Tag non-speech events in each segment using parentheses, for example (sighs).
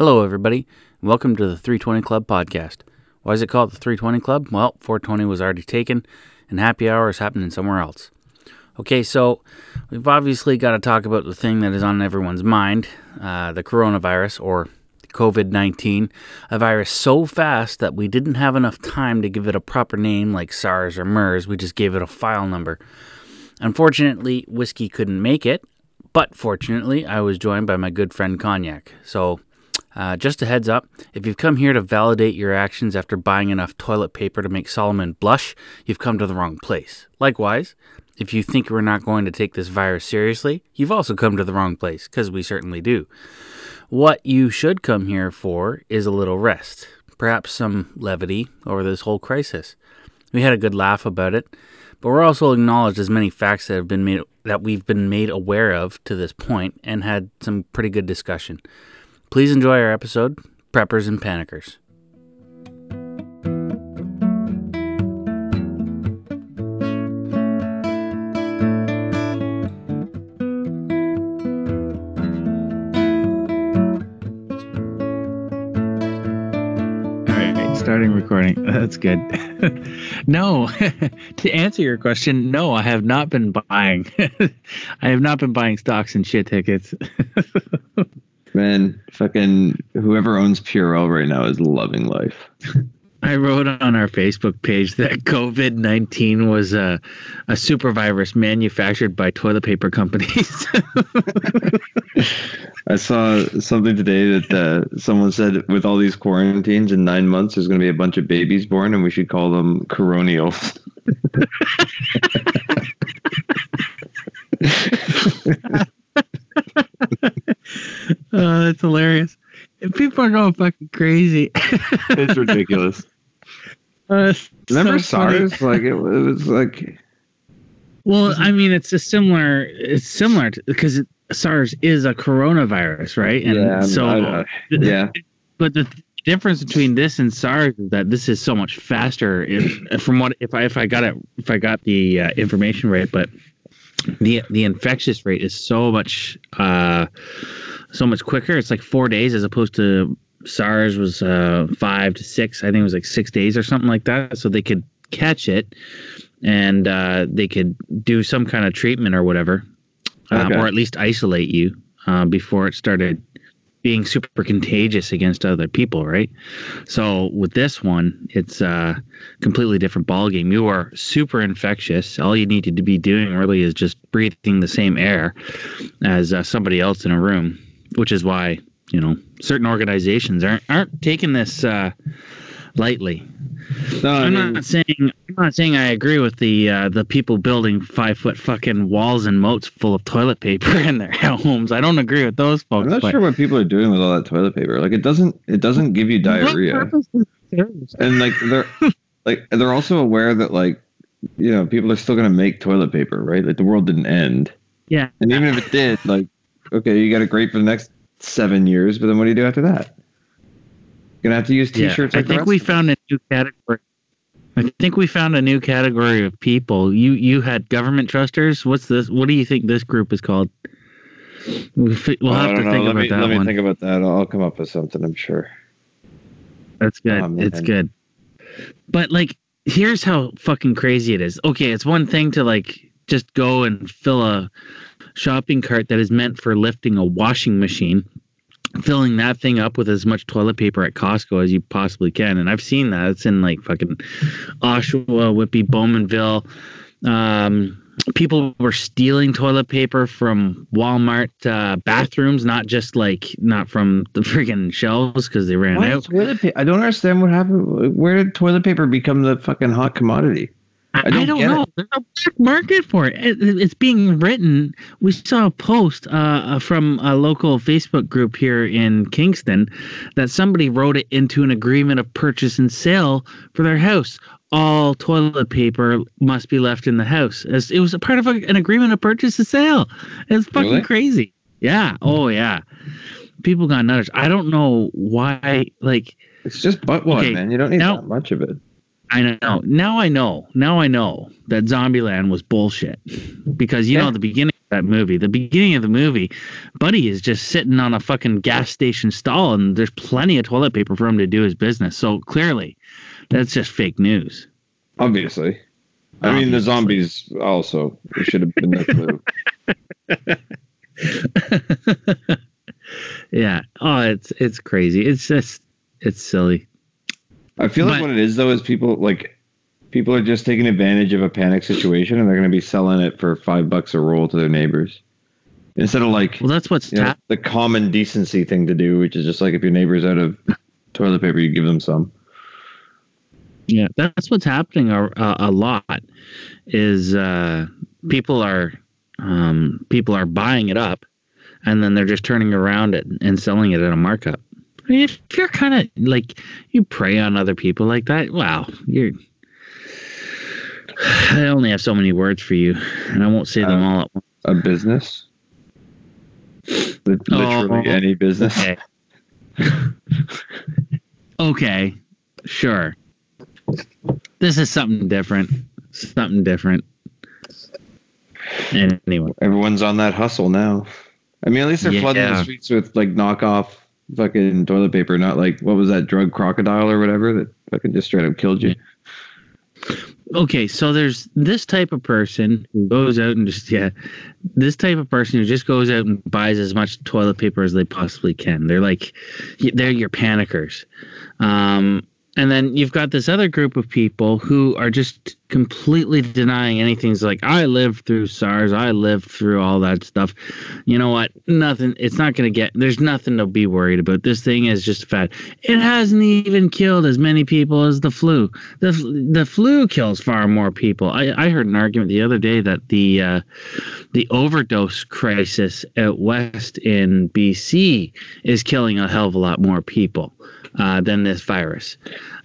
Hello, everybody. Welcome to the 320 Club podcast. Why is it called the 320 Club? Well, 420 was already taken, and happy hour is happening somewhere else. Okay, so we've obviously got to talk about the thing that is on everyone's mind uh, the coronavirus or COVID 19, a virus so fast that we didn't have enough time to give it a proper name like SARS or MERS. We just gave it a file number. Unfortunately, Whiskey couldn't make it, but fortunately, I was joined by my good friend Cognac. So, uh, just a heads up if you've come here to validate your actions after buying enough toilet paper to make Solomon blush, you've come to the wrong place. Likewise, if you think we're not going to take this virus seriously, you've also come to the wrong place, because we certainly do. What you should come here for is a little rest, perhaps some levity over this whole crisis. We had a good laugh about it, but we're also acknowledged as many facts that have been made that we've been made aware of to this point and had some pretty good discussion. Please enjoy our episode, Preppers and Panickers. Starting recording. (laughs) That's good. (laughs) no, (laughs) to answer your question, no, I have not been buying. I have not been buying stocks and shit tickets. Man, fucking whoever owns Purell right now is loving life. I wrote on our Facebook page that COVID 19 was a, a super virus manufactured by toilet paper companies. (laughs) I saw something today that uh, someone said with all these quarantines in nine months, there's going to be a bunch of babies born, and we should call them coronials. (laughs) (laughs) oh, that's hilarious. People are going fucking crazy. (laughs) it's ridiculous. (laughs) Uh, Remember so. SARS? Like it, it was like Well, I mean, it's a similar. It's similar to, because it, SARS is a coronavirus, right? And yeah, so, I- I- yeah. but the difference between this and SARS is that this is so much faster. If from what if I if I got it if I got the uh, information right, but the the infectious rate is so much uh so much quicker. It's like four days as opposed to SARS was uh five to six. I think it was like six days or something like that. So they could catch it and uh, they could do some kind of treatment or whatever, um, or at least isolate you uh, before it started being super contagious against other people, right? So with this one, it's a completely different ballgame. You are super infectious. All you need to be doing really is just breathing the same air as uh, somebody else in a room, which is why you know certain organizations aren't aren't taking this uh, lightly. No, I I'm mean, not saying I'm not saying I agree with the uh, the people building five foot fucking walls and moats full of toilet paper (laughs) in their homes. I don't agree with those folks. I'm not but sure what people are doing with all that toilet paper. Like it doesn't it doesn't give you diarrhea. purpose does it serve? and like they're (laughs) like they're also aware that like you know people are still gonna make toilet paper right like the world didn't end Yeah, and even if it did like okay you got it great for the next seven years but then what do you do after that you're gonna have to use t-shirts I like the think we found a new category. I think we found a new category of people. You you had government trusters. What's this? What do you think this group is called? We'll, Oh, have to know. think let about me, that let me one. think about that I'll come up with something i'm sure That's good. Oh, it's good. But like, here's how fucking crazy it is. Okay, it's one thing to like just go and fill a shopping cart that is meant for lifting a washing machine, filling that thing up with as much toilet paper at Costco as you possibly can. And I've seen that. It's in like fucking Oshawa, Whitby, Bowmanville. Um, people were stealing toilet paper from Walmart uh, bathrooms, not just like not from the friggin' shelves because they ran Why out. toilet pa- i don't understand what happened where did toilet paper become the fucking hot commodity I, don't I don't know. There's a black market for it. It- it- It's being written. We saw a post uh, from a local Facebook group here in Kingston that somebody wrote it into an agreement of purchase and sale for their house. All toilet paper must be left in the house. As it was a part of a, an agreement of purchase and sale. It's fucking Really? crazy. Yeah. Oh yeah. People got nutters. I don't know why. Like it's just butt one, Okay, man you don't need now- that much of it I know. Now I know. Now I know that Zombieland was bullshit. Because you Yeah. know the beginning of that movie. The beginning of the movie, Buddy is just sitting on a fucking gas station stall, and there's plenty of toilet paper for him to do his business. So clearly, that's just fake news. Obviously. I mean, the zombies also it should have been the clue. (laughs) (laughs) yeah. Oh, it's it's crazy. It's just it's silly. I feel like But- what it is though is people like people are just taking advantage of a panic situation and they're going to be selling it for five bucks a roll to their neighbors instead of like Well, that's what's you know, the common decency thing to do, which is just like if your neighbor's out of toilet paper, you give them some. Yeah, that's what's happening a, a, a lot. Is uh, people are um, people are buying it up, and then they're just turning around it and selling it at a markup. I mean, if you're kind of like you prey on other people like that, wow, you're. I only have so many words for you, and I won't say them Uh, all at once. A business, Li- literally Oh, any business. Okay. okay, sure. This is something different. Something different. Anyway, Everyone's on that hustle now. I mean, at least they're flooding the streets with like knockoff fucking toilet paper, not like what was that drug crocodile or whatever that fucking just straight up killed you. okay, so there's this type of person who goes out and just yeah, this type of person who just goes out and buys as much toilet paper as they possibly can. They're like, they're your panickers. Um, and then you've got this other group of people who are just completely denying anything. It's like, I lived through SARS. I lived through all that stuff. You know what? Nothing. It's not going to get, there's nothing to be worried about. This thing is just a fad. It hasn't even killed as many people as the flu. The, the flu kills far more people. I, I heard an argument the other day that the, uh, the overdose crisis out west in BC is killing a hell of a lot more people uh, than this virus.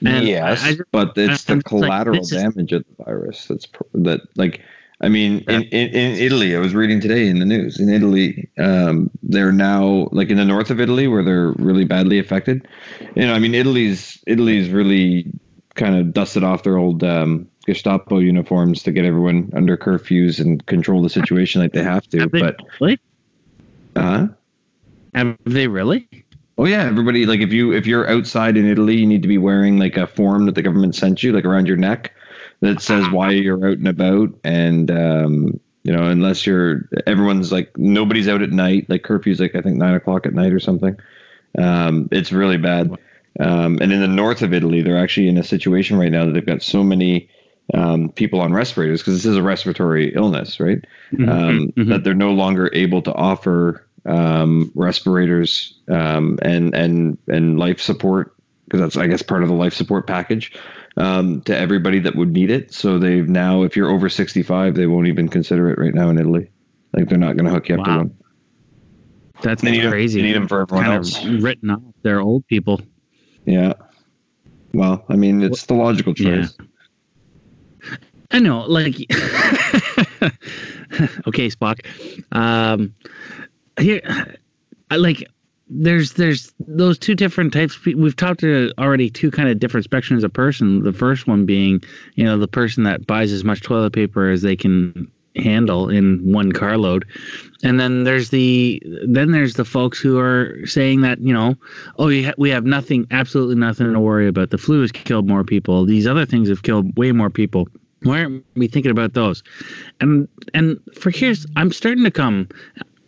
And yes, I- I- but it's I'm the just like, collateral is- damage of the virus that's that like. I mean, in, in, in Italy, I was reading today in the news. In Italy, um, they're now like in the north of Italy where they're really badly affected. You know, I mean, Italy's Italy's really kind of dusted off their old um, Gestapo uniforms to get everyone under curfews and control the situation like they have to. Have But really? uh, Have they really? Oh yeah, everybody like if you if you're outside in Italy, you need to be wearing like a form that the government sent you, like around your neck, that says why you're out and about, and um, you know unless you're everyone's like nobody's out at night, like curfew's like I think nine o'clock at night or something. Um, it's really bad. Um, and in the north of Italy, they're actually in a situation right now that they've got so many um, people on respirators because this is a respiratory illness, right? um, Mhm. that they're no longer able to offer um, respirators um, and and and life support because that's I guess part of the life support package um, to everybody that would need it. So they've now, if you're over 65, they won't even consider it right now in Italy. Like they're not going to hook you up to Wow. one. That's They need 'em- crazy. they need 'em for everyone Kind else. of written off. They're old people. Yeah. Well, I mean, it's the logical choice. I know, like, (laughs) okay, Spock. Um, here, I like. There's there's those two different types. We've talked to already two kind of different spectrums of person. The first one being, you know, the person that buys as much toilet paper as they can handle in one carload, and then there's the then there's the folks who are saying that you know, oh, you ha- we have nothing, absolutely nothing to worry about. The flu has killed more people. These other things have killed way more people why aren't we thinking about those and and for here's i'm starting to come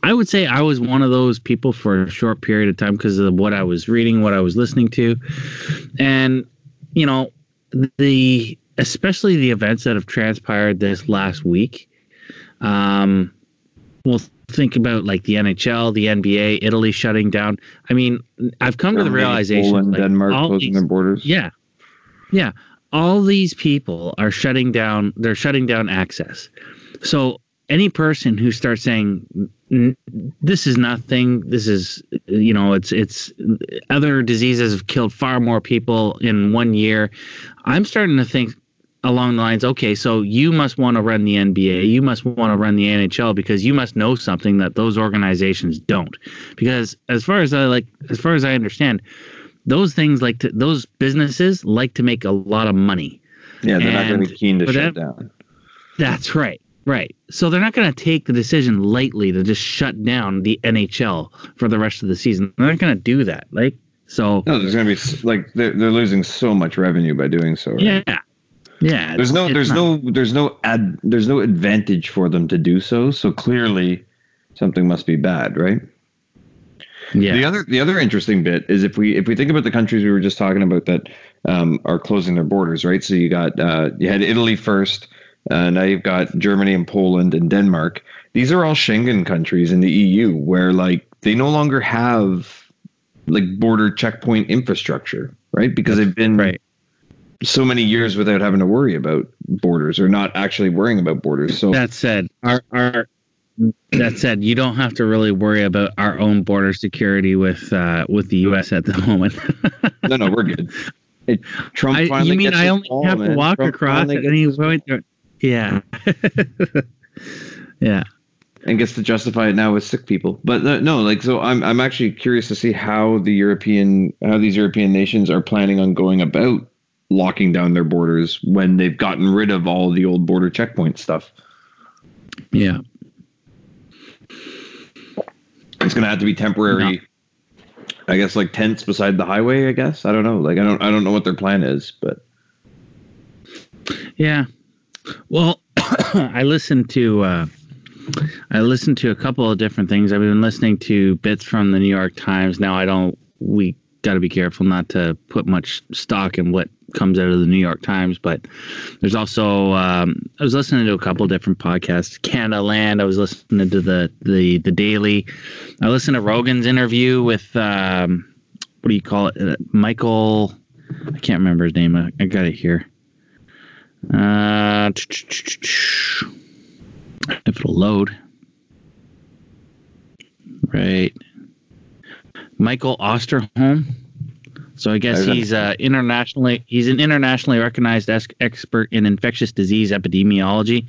i would say i was one of those people for a short period of time because of what i was reading what i was listening to and you know the especially the events that have transpired this last week um we'll think about like the nhl the nba italy shutting down i mean i've come to the Germany, realization Poland, like, Denmark closing these- their borders. yeah. Yeah. All these people are shutting down, they're shutting down access. So any person who starts saying, "N- this is nothing, this is, you know, it's, it's other diseases have killed far more people in one year. I'm starting to think along the lines, okay, so you must want to run the NBA, you must want to run the NHL because you must know something that those organizations don't. Because as far as I like, as far as I understand, those things like to, those businesses like to make a lot of money. Yeah, they're not going to be keen to shut them- down. That's right. Right. So they're not going to take the decision lightly to just shut down the NHL for the rest of the season. They're not going to do that. Like so. No, there's going to be like they're, they're losing so much revenue by doing so. right? Yeah. Yeah. There's no there's not- no there's no ad there's no advantage for them to do so. So clearly something must be bad, right? Yeah. The other the other interesting bit is if we if we think about the countries we were just talking about that um, are closing their borders, right? So you got uh, you had Italy first, uh, now you've got Germany and Poland and Denmark. These are all Schengen countries in the EU where like they no longer have like border checkpoint infrastructure, right? Because they've been Right. so many years without having to worry about borders or not actually worrying about borders. So That said, our our that said, you don't have to really worry about our own border security with uh, with the U.S. at the moment. (laughs) no, no, we're good. It, Trump I, finally you mean I only ball, have to walk Trump across at any point? Yeah. (laughs) yeah. and gets to justify it now with sick people. But uh, no, like so, I'm I'm actually curious to see how the European how these European nations are planning on going about locking down their borders when they've gotten rid of all the old border checkpoint stuff. Yeah. It's gonna have to be temporary. I guess like tents beside the highway. I guess I don't know. Like I don't I don't know what their plan is, but Yeah. Well, (coughs) I listened to uh, I listened to a couple of different things. I've been listening to bits from the New York Times. Now I don't. We got to be careful not to put much stock in what comes out of the New York Times, but there's also um, I was listening to a couple of different podcasts. Canadaland. I was listening to the the the Daily. I listened to Rogan's interview with um, what do you call it? Uh, Michael. I can't remember his name. I, I got it here. Uh, if it'll load. Right. Michael Osterholm. So I guess he's uh, internationally he's an internationally recognized es- expert in infectious disease epidemiology.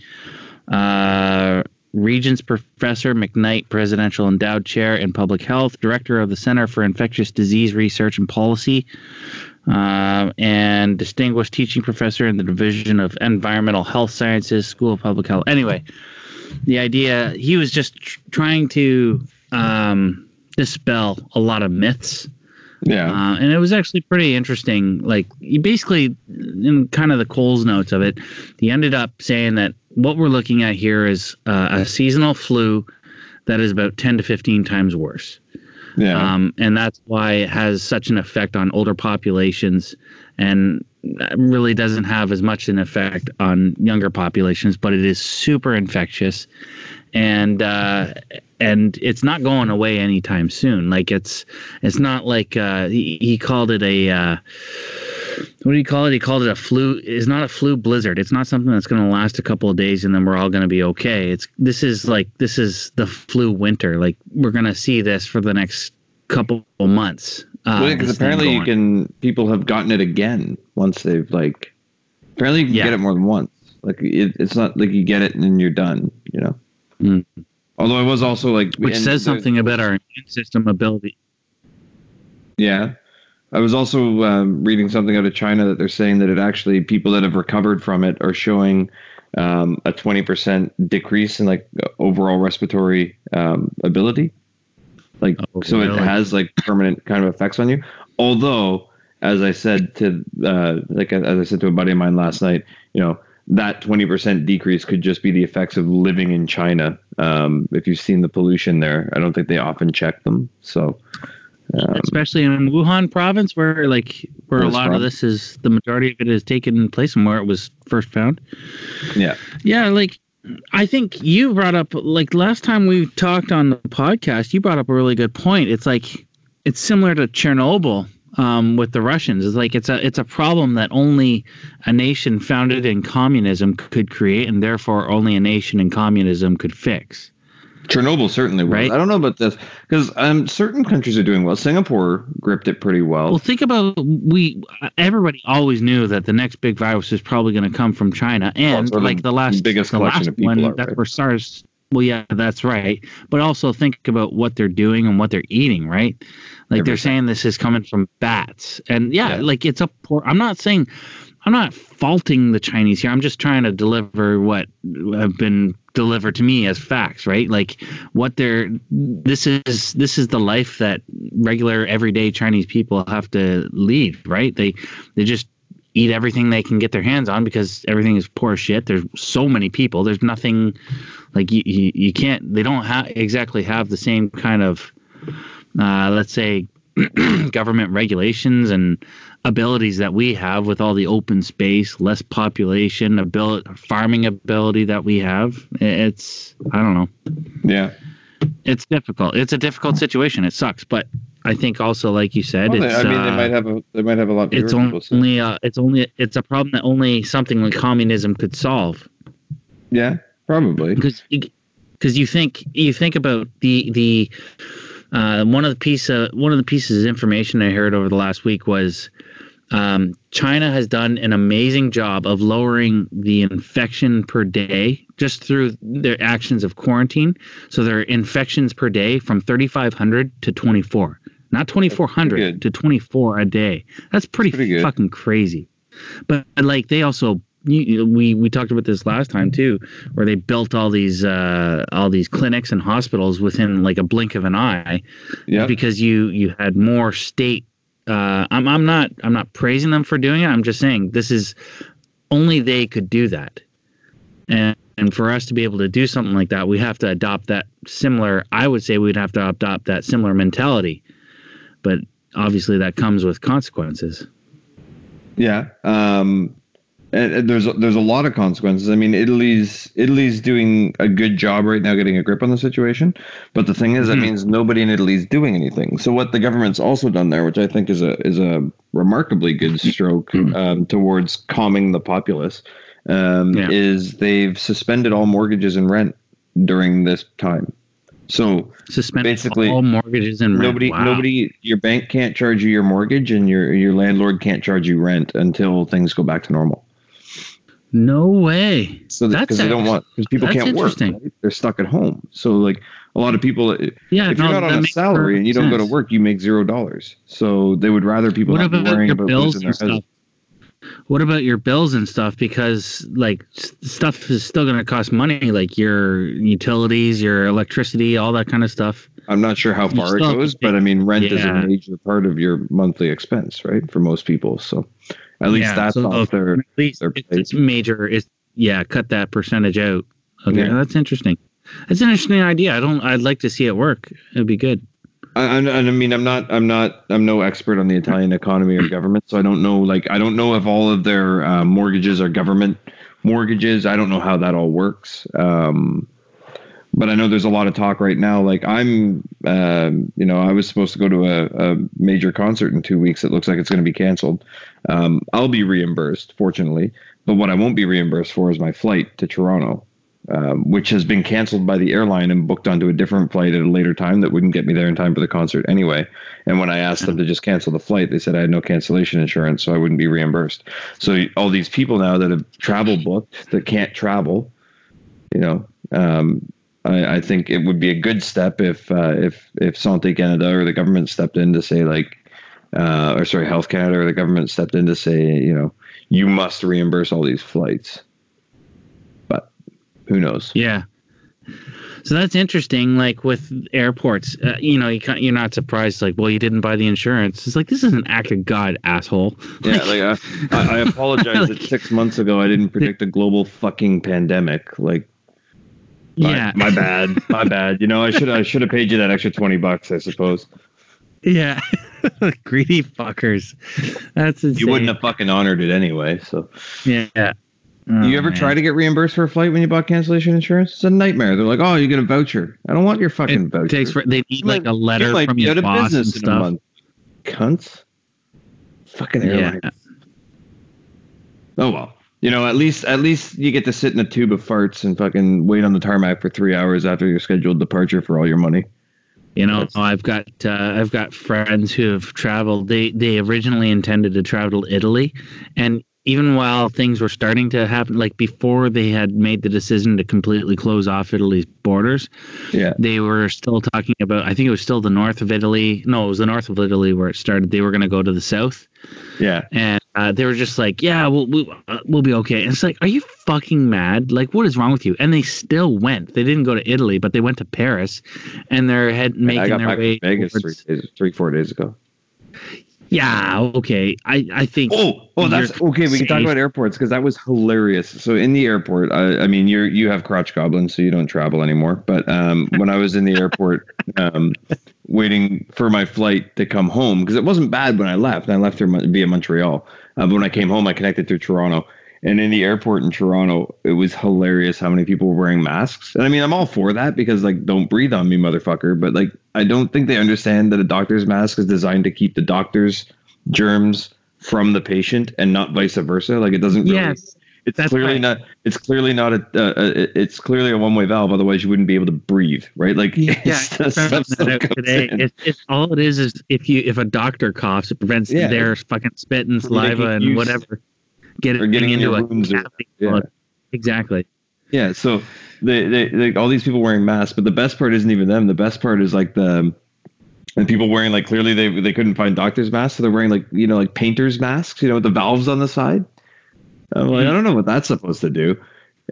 Uh, Regents Professor McKnight, Presidential Endowed Chair in Public Health, Director of the Center for Infectious Disease Research and Policy, uh, and Distinguished Teaching Professor in the Division of Environmental Health Sciences, School of Public Health. Anyway, the idea he was just tr- trying to um, dispel a lot of myths yeah, uh, and it was actually pretty interesting. Like, he basically, in kind of the Coles notes of it, he ended up saying that what we're looking at here is uh, a seasonal flu that is about 10 to 15 times worse. Yeah. Um, and that's why it has such an effect on older populations and really doesn't have as much an effect on younger populations, but it is super infectious. And uh, and it's not going away anytime soon. Like it's it's not like uh, he, he called it a uh, what do you call it? He called it a flu. It's not a flu blizzard. It's not something that's going to last a couple of days and then we're all going to be okay. It's this is like this is the flu winter. Like we're going to see this for the next couple of months. Uh, because this thing apparently you can people have gotten it again once they've like apparently you can Yeah. get it more than once like it, it's not like you get it and then you're done you know Mm. although i was also like which says something about our immune system ability. yeah i was also um, reading something out of china that they're saying that it actually people that have recovered from it are showing um, a 20% decrease in like overall respiratory um, ability. Like Oh, so it has like permanent kind of effects on you. Although as i said to uh like as i said to a buddy of mine last night you know that 20% decrease could just be the effects of living in china um if you've seen the pollution there. I don't think they often check them so um, especially in Wuhan province, where like where a lot from? of this is the majority of it is has taken place and where it was first found. yeah Yeah, like I think you brought up like last time we talked on the podcast, you brought up a really good point. It's like it's similar to Chernobyl um, with the Russians. It's like it's a it's a problem that only a nation founded in communism could create, and therefore only a nation in communism could fix. Chernobyl certainly was Right. i don't know about this because um certain countries are doing well singapore gripped it pretty well Well, think about we. Everybody always knew that the next big virus is probably going to come from China, and the like the last biggest the collection last of people one, are, that's right? where SARS. Well, yeah, that's right. But also think about what they're doing and what they're eating, right? Like they're saying this is coming from bats, and yeah, Yeah. like it's a poor. I'm not saying. I'm not faulting the Chinese here. I'm just trying to deliver what I've been deliver to me as facts, right? Like what they're this is this is the life that regular everyday Chinese people have to lead, right? They they just eat everything they can get their hands on because everything is poor shit. There's so many people. There's nothing like you you, you can't they don't have exactly have the same kind of uh, let's say (clears throat) government regulations and abilities that we have with all the open space, less population, ability, farming ability that we have. It's I don't know. Yeah. It's difficult. It's a difficult situation. It sucks, but I think also, like you said, Well, it's, I mean, uh, they might have a they might have a lot. It's hurt people, so- only uh, it's only it's a problem that only something like communism could solve. yeah, probably. because because you think you think about the the uh, one of the piece of, one of the pieces of information I heard over the last week was um, China has done an amazing job of lowering the infection per day just through their actions of quarantine. So their infections per day from 3,500 to 24, not 2,400 to 24 a day. That's pretty, pretty fucking crazy. But like they also you, we we talked about this last time too, where they built all these uh, all these clinics and hospitals within like a blink of an eye Yeah. because you you had more state. Uh, I'm I'm not I'm not praising them for doing it. I'm just saying this is only they could do that, and and for us to be able to do something like that, we have to adopt that similar. I would say we'd have to adopt that similar mentality, but obviously that comes with consequences. Yeah. Um, and, there's there's a lot of consequences. I mean, Italy's Italy's doing a good job right now getting a grip on the situation, but the thing is, that Mhm. means nobody in Italy is doing anything. So what the government's also done there, which I think is a is a remarkably good stroke um, towards calming the populace, um, Yeah. is they've suspended all mortgages and rent during this time. So Suspend Basically, all mortgages and rent. nobody Wow. nobody your bank can't charge you your mortgage and your your landlord can't charge you rent until things go back to normal No way. so That's because they don't want because people can't work right? they're stuck at home so like a lot of people yeah, if Yeah, you're not on a salary and you don't go to work you make zero dollars so they would rather people What about worrying your about bills and stuff? What about your bills and stuff? Because like stuff is still going to cost money, like your utilities, your electricity, all that kind of stuff. i'm not sure how far it still have to goes but i mean rent is a major part of your monthly expense right for most people so at least Yeah, that's so off their At least their it's, major. It's yeah, cut that percentage out. Okay, Yeah. that's interesting. That's an interesting idea. I don't. I'd like to see it work. It'd be good. I, I, I mean, I'm not, I'm not, I'm no expert on the Italian economy or government, so I don't know. Like, I don't know if all of their uh, mortgages are government mortgages. I don't know how that all works. Um, but I know there's a lot of talk right now. Like, I'm, um, you know, I was supposed to go to a, a major concert in two weeks. It looks like it's going to be canceled. Um, I'll be reimbursed, fortunately, but what I won't be reimbursed for is my flight to Toronto um, which has been canceled by the airline and booked onto a different flight at a later time that wouldn't get me there in time for the concert anyway. And when I asked them to just cancel the flight, they said I had no cancellation insurance, so I wouldn't be reimbursed. So all these people now that have travel booked that can't travel, you know, um, I, I think it would be a good step if uh, if if Santé Canada or the government stepped in to say like, uh, or sorry, Health Canada or the government stepped in to say, you know, you must reimburse all these flights. But who knows? Yeah. So that's interesting. Like with airports, uh, you know, you can't, you're not surprised. Like, well, you didn't buy the insurance. It's like this is an act of God, asshole. Yeah, like uh, I, I apologize (laughs) that six months ago I didn't predict a global fucking pandemic. Like, yeah, my, bad, (laughs) my bad. You know, I should I should have paid you that extra twenty bucks, I suppose. yeah. (laughs) Greedy fuckers. That's insane. You wouldn't have fucking honored it anyway. So, Yeah. you oh, ever try to get reimbursed for a flight when you bought cancellation insurance? It's a nightmare. They're like, oh, you get a voucher. I don't want your fucking It voucher. takes for they need You like a letter you might from your out of boss and business in a stuff. month. Cunts. Fucking Yeah. airlines. Oh well. You know, at least at least you get to sit in a tube of farts and fucking wait on the tarmac for three hours after your scheduled departure for all your money. You know, That's- I've got uh, I've got friends who have traveled. They they originally intended to travel to Italy, and even while things were starting to happen, like before they had made the decision to completely close off Italy's borders, Yeah. they were still talking about. I think it was still the north of Italy. No, it was the north of Italy where it started. They were going to go to the south, Yeah. and uh, they were just like, "Yeah, we'll we'll, uh, we'll be okay." And it's like, "Are you fucking mad? Like, what is wrong with you?" And they still went. They didn't go to Italy, but they went to Paris, and they're head I making got their back way. from Vegas three, towards- days, three, four days ago. Yeah, okay. I I think. Oh, oh, that's okay. We can talk about airports because that was hilarious. So in the airport, I, I mean, you're you have crotch goblins, so you don't travel anymore. But um, (laughs) when I was in the airport, um, waiting for my flight to come home, because it wasn't bad when I left. I left there via Montreal. Uh, but when I came home, I connected through Toronto. And in the airport in Toronto, it was hilarious how many people were wearing masks. And I mean, I'm all for that because, like, don't breathe on me, motherfucker. But, like, I don't think they understand that a doctor's mask is designed to keep the doctor's germs from the patient and not vice versa. Like, it doesn't really. Yes, It's that's clearly right. not. It's clearly not a. Uh, it's clearly a one-way valve. Otherwise, you wouldn't be able to breathe, right? Like, Yeah, (laughs) it's I the that that out comes today. It's, it's all it is is if you if a doctor coughs, it prevents Yeah. their fucking spit and saliva and whatever getting, or getting into a wounds or- yeah. Exactly. Yeah, so they, they, they all these people wearing masks, but the best part isn't even them. The best part is like the and people wearing like clearly they they couldn't find doctors masks, so they're wearing like you know like painters masks, you know, with the valves on the side. I'm like, I don't know what that's supposed to do.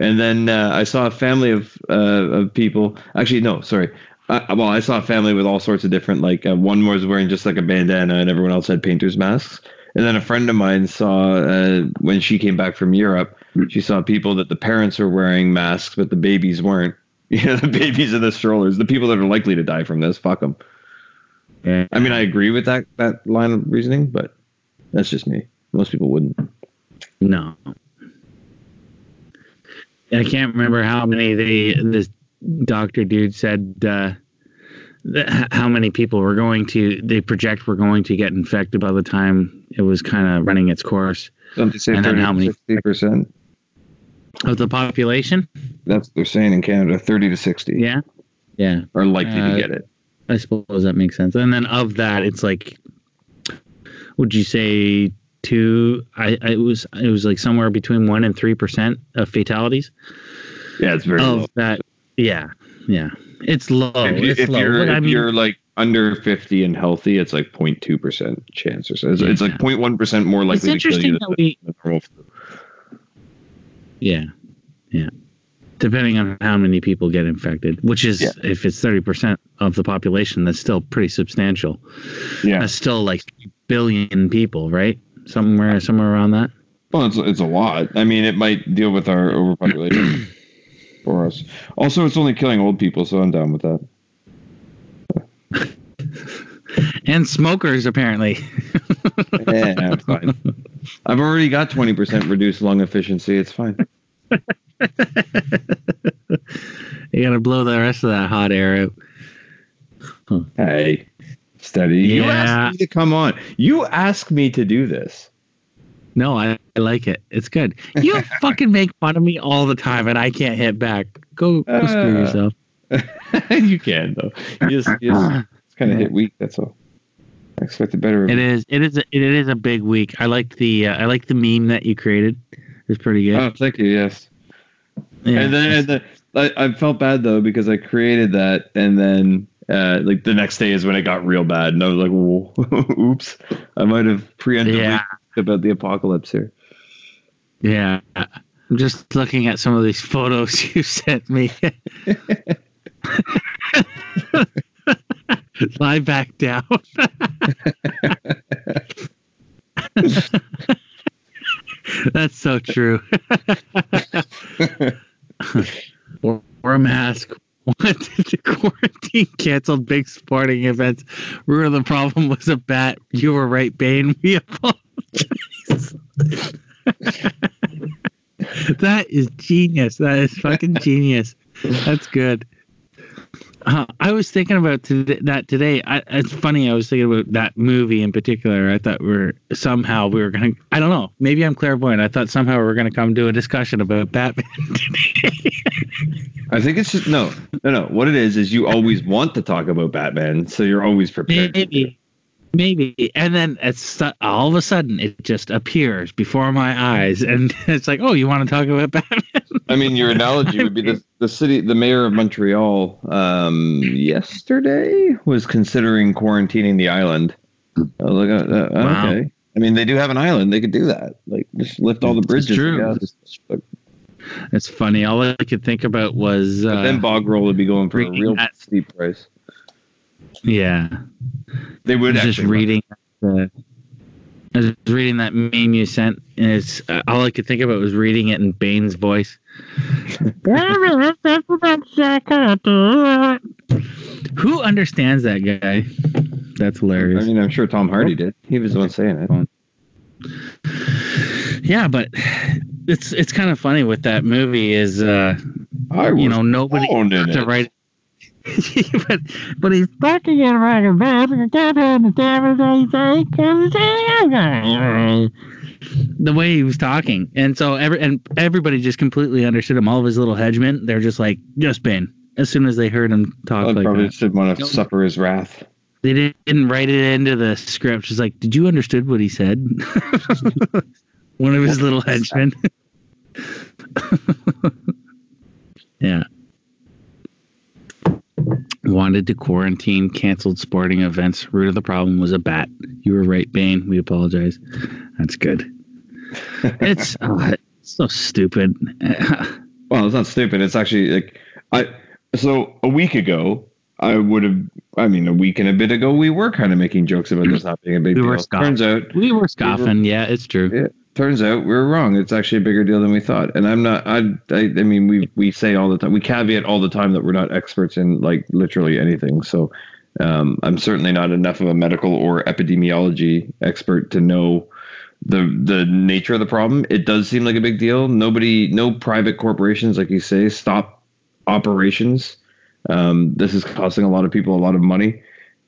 And then uh, I saw a family of uh, of people. Actually, no, sorry. I, well, I saw a family with all sorts of different like uh, one was wearing just like a bandana, and everyone else had painters masks. And then a friend of mine saw uh, when she came back from Europe, she saw people that the parents were wearing masks, but the babies weren't. (laughs) You know, the babies in the strollers, the people that are likely to die from this. Fuck them. Yeah. I mean, I agree with that that line of reasoning, but that's just me. Most people wouldn't. No. I can't remember how many the this doctor dude said uh, how many people were going to they project were going to get infected by the time it was kind of running its course Don't they say And then 30 how many- 60 percent? of the population. That's what they're saying in Canada. Thirty to sixty Yeah. Yeah. are likely Uh, to get it. I suppose that makes sense. And then of that, it's like, would you say two? I, I it was it was like somewhere between one and three percent of fatalities Yeah, it's very of low. that. Yeah, yeah, it's low. if, you, it's if low. you're if I mean, you're like under 50 and healthy it's like 0.2 percent chance or so it's, it's like 0.1 percent more it's likely to kill you interesting than we. the normal flu. Yeah, yeah. Depending on how many people get infected, which is Yeah. if it's thirty percent of the population, that's still pretty substantial. yeah That's still like billion people, right? Somewhere, somewhere around that. well it's, it's a lot i mean it might deal with our overpopulation (clears throat) for us. Also it's only killing old people so i'm down with that. (laughs) And smokers, apparently. (laughs) yeah fine. I've already got 20 percent reduced lung efficiency. It's fine. (laughs) You gotta blow the rest of that hot air out. hey steady. You Yeah. asked me to come on. You asked me to do this No, I, I like it. It's good. You (laughs) fucking make fun of me all the time, and I can't hit back. Go, go screw Uh, yourself. (laughs) you can though. You just, you just it's kind of hit weak. That's all. I expected better. It is. It is. A, it is a big week. I like the. Uh, I like the meme that you created. It's pretty good. Oh, thank you. Yes. yeah. And then, and then I, I felt bad though because I created that, and then uh, like the next day is when it got real bad, and I was like, Whoa, (laughs) "Oops, I might have preemptively yeah. About the apocalypse here." Yeah. I'm just looking at some of these photos (laughs) you sent me. (laughs) Lie back down. (laughs) That's so true. or, or a mask. Wanted to quarantine canceled big sporting events. Ruin the problem was a bat. You were right, Bane. We apologize. (laughs) that is genius. That is fucking genius. That's good. Uh, I was thinking about today, that today. I, it's funny. I was thinking about that movie in particular. I thought we are somehow we were going to. I don't know. Maybe I'm clairvoyant. I thought somehow we were going to come to a discussion about Batman. (laughs) I think it's just no, no, no. What it is is you always want to talk about Batman, so you're always prepared. maybe, maybe. And then it's all of a sudden it just appears before my eyes, and (laughs) it's like, oh, you want to talk about Batman? I mean, your analogy would be the the city, the mayor of Montreal, um, yesterday was considering quarantining the island. Like, uh, uh, Wow. okay, I mean, they do have an island. They could do that. Like just lift all the bridges. It's true. I guess. But, It's funny. All I could think about was but uh, then bog roll would be going for a real that- steep price. Yeah. They I would was just reading. Uh, I was reading that meme you sent, and it's uh, all I could think about was reading it in Bane's voice. (laughs) Who understands that guy? That's hilarious. I mean, I'm sure Tom Hardy did. He was the one saying it. Yeah, but it's it's kind of funny with that movie is uh I you know nobody to it. write but (laughs) but he's talking in like a bad the way he was talking. And so every and everybody just completely understood him. All of his little hedgemen they're just like just Bane as soon as they heard him talk I like probably that. just didn't want to Nope. suffer his wrath. they didn't, didn't write it into the script. Just like did you understood what he said? (laughs) One of his little henchmen. (laughs) Yeah wanted to quarantine canceled sporting events root of the problem was a bat you were right bane we apologize that's good (laughs) it's, oh, it's so stupid (laughs) Well, it's not stupid. It's actually like I. So a week ago, I would have. I mean, a week and a bit ago, we were kind of making jokes about this not being a big We deal. were scoffing. Turns out, we were scoffing yeah it's true Yeah. Turns out we were wrong. It's actually a bigger deal than we thought. And I'm not. I. I, I mean, we we say all the time. We caveat all the time that we're not experts in like literally anything. So. Um, I'm certainly not enough of a medical or epidemiology expert to know the the nature of the problem. It does seem like a big deal. Nobody, no private corporations, like you say, stop operations. Um, this is costing a lot of people a lot of money.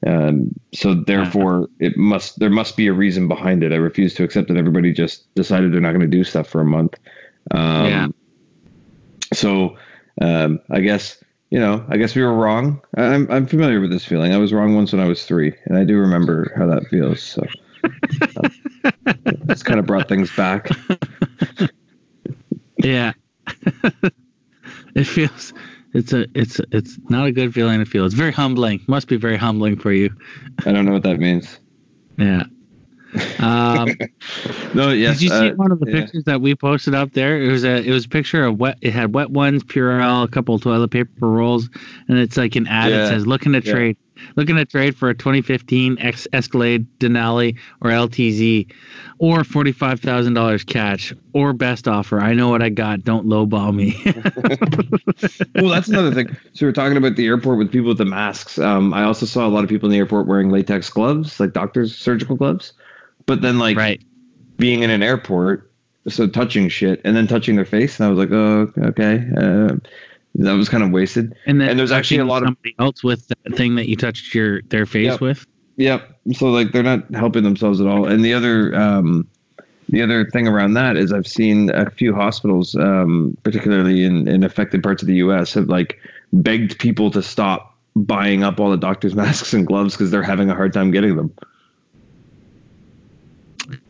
Um, so therefore, it must there must be a reason behind it. I refuse to accept that everybody just decided they're not going to do stuff for a month. Um, Yeah. So um, I guess you know, I guess we were wrong. I'm I'm familiar with this feeling. I was wrong once when I was three, and I do remember how that feels. So it's kind of brought things back. (laughs) Yeah. (laughs) it feels it's a it's it's not a good feeling to feel. It's very humbling. Must be very humbling for you. I don't know what that means. Yeah. Um, (laughs) No, yes. did you see uh, one of the yeah. pictures that we posted up there? It was a it was a picture of wet. It had wet ones, Purell, a couple of toilet paper rolls, and it's like an ad Yeah. that says looking to Yeah. trade, looking to trade for a 2015 X Escalade, Denali, or LTZ, or forty five thousand dollars cash, or best offer. I know what I got. Don't lowball me. (laughs) well, that's another thing. So we're talking about the airport with people with the masks. Um, I also saw a lot of people in the airport wearing latex gloves, like doctors' surgical gloves. But then, like right. being in an airport, so touching shit and then touching their face, and I was like, oh, okay. Uh, that was kind of wasted. And then And there's actually a lot of- somebody else with the thing that you touched your their face Yep. with. Yep. So like they're not helping themselves at all. And the other um the other thing around that is I've seen a few hospitals, um, particularly in, in affected parts of the US, have like begged people to stop buying up all the doctors' (laughs) masks and gloves because they're having a hard time getting them.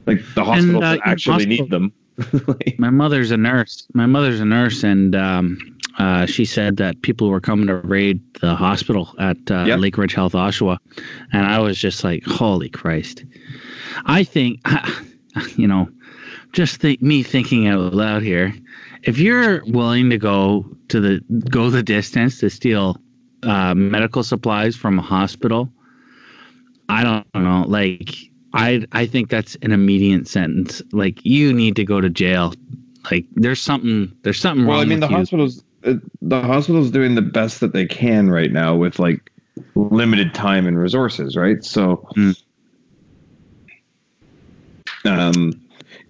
Like the hospitals uh, actually hospital- need them. (laughs) Like, My mother's a nurse. My mother's a nurse, and um, uh, she said that people were coming to raid the hospital at uh, Yep. Lakeridge Health Oshawa, and I was just like, "Holy Christ!" I think, (laughs) you know, just think me thinking out loud here. If you're willing to go to the go the distance to steal uh, medical supplies from a hospital, I don't know, like. I I think that's an immediate sentence. Like you need to go to jail. Like there's something there's something well, wrong Well, I mean, the you. hospitals, the hospitals doing the best that they can right now with like limited time and resources, right? So, Mm. um,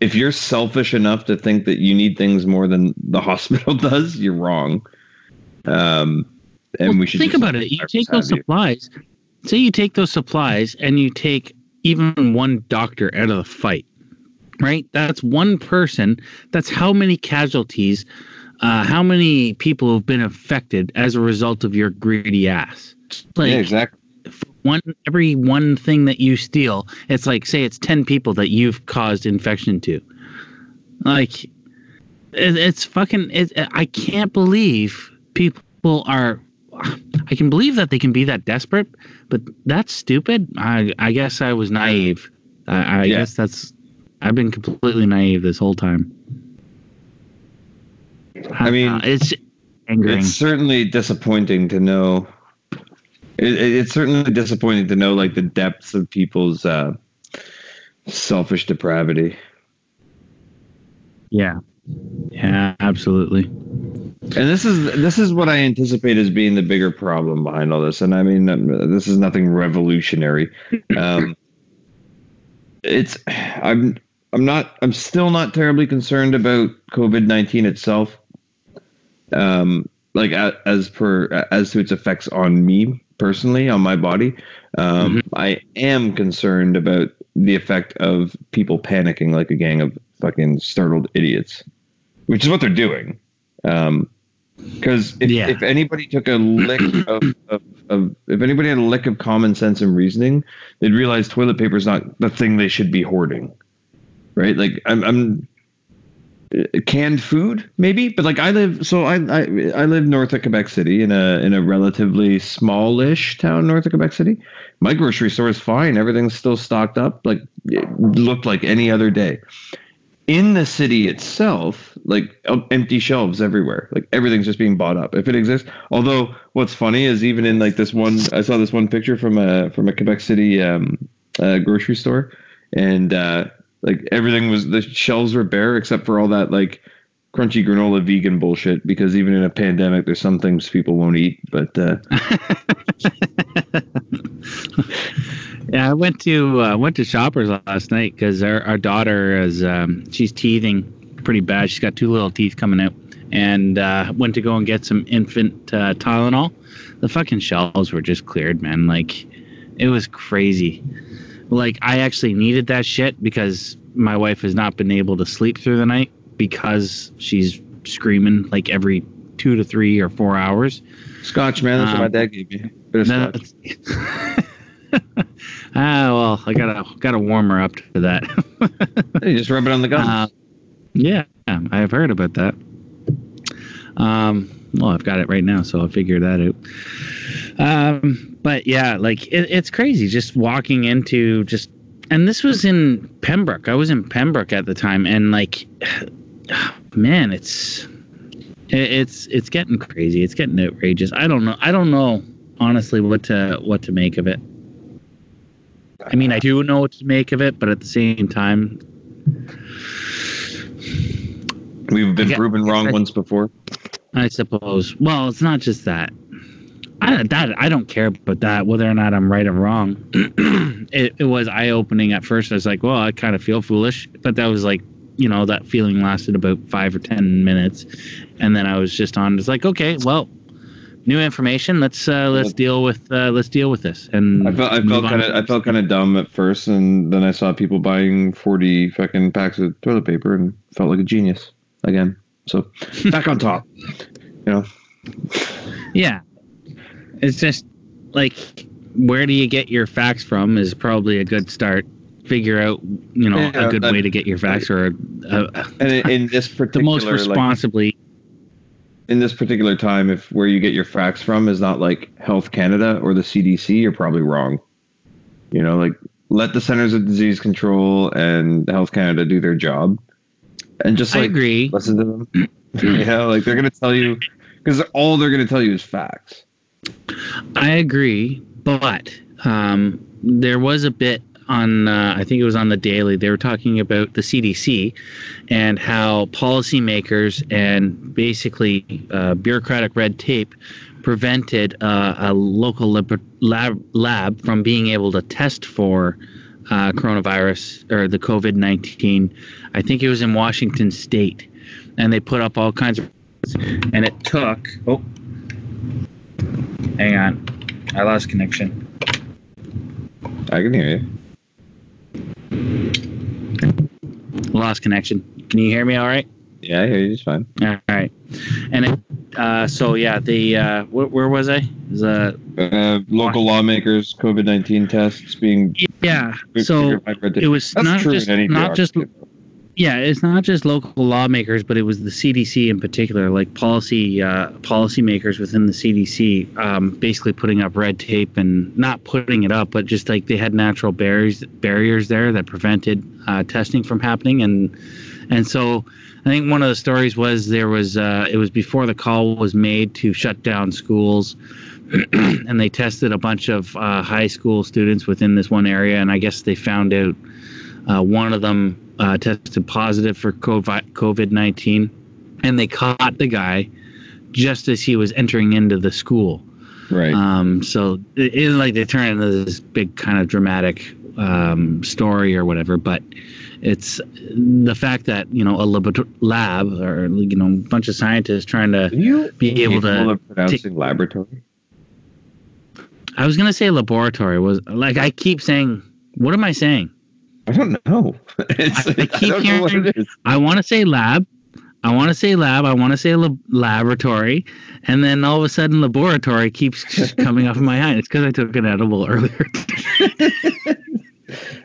if you're selfish enough to think that you need things more than the (laughs) hospital does, you're wrong. Um, and Well, we should think about it. You take those have you. supplies. Say you take those supplies and you take even one doctor out of the fight. Right? That's one person. That's how many casualties, uh, how many people have been affected as a result of your greedy ass. Like yeah, exactly. one every one thing that you steal, it's like say it's ten people that you've caused infection to. Like it, it's fucking. It, I can't believe people are. I can believe that they can be that desperate, but that's stupid. I I guess I was naive. I, I Yeah. guess that's I've been completely naive this whole time. I mean, Uh, it's angering. It's certainly disappointing to know. It, it- it's certainly disappointing to know like the depths of people's uh, selfish depravity. yeah, yeah, absolutely. And this is this is what I anticipate as being the bigger problem behind all this. And I mean, um, this is nothing revolutionary. Um, it's I'm I'm not I'm still not terribly concerned about COVID nineteen itself. Um, like as per as to its effects on me personally on my body. Um, I am concerned about the effect of people panicking like a gang of fucking startled idiots, which is what they're doing. Um, because if, Yeah. if anybody took a lick (clears throat) of, of, of if anybody had a lick of common sense and reasoning, they'd realize toilet paper is not the thing they should be hoarding, right? Like I'm, I'm canned food maybe, but like I live so I, I I live north of Quebec City in a in a relatively smallish town north of Quebec City. My grocery store is fine; everything's still stocked up, like it looked like any other day in the city itself, like empty shelves everywhere. Like everything's just being bought up if it exists. Although what's funny is even in like this one, I saw this one picture from a from a Quebec City um, uh, grocery store, and uh, like everything was the shelves were bare except for all that like crunchy granola vegan bullshit. Because even in a pandemic, there's some things people won't eat. But uh, (laughs) Yeah, I went to uh, went to Shoppers last night because our, our daughter is um, she's teething pretty bad. She's got two little teeth coming out, and uh, went to go and get some infant uh, Tylenol. The fucking shelves were just cleared, man. Like it was crazy. Like I actually needed that shit because my wife has not been able to sleep through the night because she's screaming like every two to three or four hours. Scotch, man, that's what my Um, dad gave me. Bit of No, scotch. it's- (laughs) ah, well, I gotta gotta warm her up to that. (laughs) You just rub it on the gun. Uh, yeah, I've heard about that. Um, well, I've got it right now, so I'll figure that out. Um, but yeah, like it, it's crazy just walking into just, and this was in Pembroke. I was in Pembroke at the time, and like, (sighs) man, it's it, it's it's getting crazy. It's getting outrageous. I don't know. I don't know honestly what to what to make of it. I mean, I do know what to make of it, but at the same time, We've been proven wrong I- once before. I suppose. Well, it's not just that. I that I don't care about that whether or not I'm right or wrong. (clears throat) it, it was eye opening at first. I was like, well, I kind of feel foolish, but that was like, you know, that feeling lasted about five or ten minutes, and then I was just on. It's like, okay, well, new information. Let's uh, let's deal with uh, let's deal with this. And I felt I felt kind of I felt kind of dumb at first, and then I saw people buying forty fucking packs of toilet paper, and felt like a genius again. So back on top, you know. Yeah. It's just like where do you get your facts from is probably a good start. Figure out, you know, Yeah, a good that- way to get your facts or uh, And in, this this the particular most like, responsibly. in this particular time, if where you get your facts from is not like Health Canada or the CDC, you're probably wrong. You know, like let the Centers of Disease Control and Health Canada do their job, and just I like agree. listen to them. you know, like they're gonna tell you because all they're gonna tell you is facts. I agree, but um, there was a bit on, uh, I think it was on the Daily, they were talking about the CDC and how policymakers and basically uh, bureaucratic red tape prevented uh, a local lab, lab, lab from being able to test for uh, coronavirus or the COVID 19. I think it was in Washington State. And they put up all kinds of. And it took. Oh, Hang on. I lost connection. I can hear you. Lost connection. Can you hear me all right? Yeah, I hear you just fine. All right. And it, uh, so, yeah, the, uh, where, where was I? Was, uh, Uh, local lawmakers, COVID nineteen tests being yeah. So triggered by red tape. it was That's not just, not just, yeah, it's not just local lawmakers, but it was the CDC in particular, like policy uh, policymakers within the CDC, um, basically putting up red tape and not putting it up, but just like they had natural barriers barriers there that prevented uh, testing from happening, and and so I think one of the stories was there was uh, it was before the call was made to shut down schools. (clears throat) and they tested a bunch of uh, high school students within this one area, and I guess they found out uh, one of them uh, tested positive for COVID 19, and they caught the guy just as he was entering into the school. Right. Um, so it isn't like they turn into this big kind of dramatic um, story or whatever, but it's the fact that you know a lab, lab or you know a bunch of scientists trying to you be able to pronouncing laboratory. I was gonna say laboratory was like I keep saying. What am I saying? I don't know. (laughs) I, I keep I hearing. I want to say lab. I want to say lab. I want to say lab- laboratory, and then all of a sudden, laboratory keeps coming off of my head. It's because I took an edible earlier. (laughs) (laughs)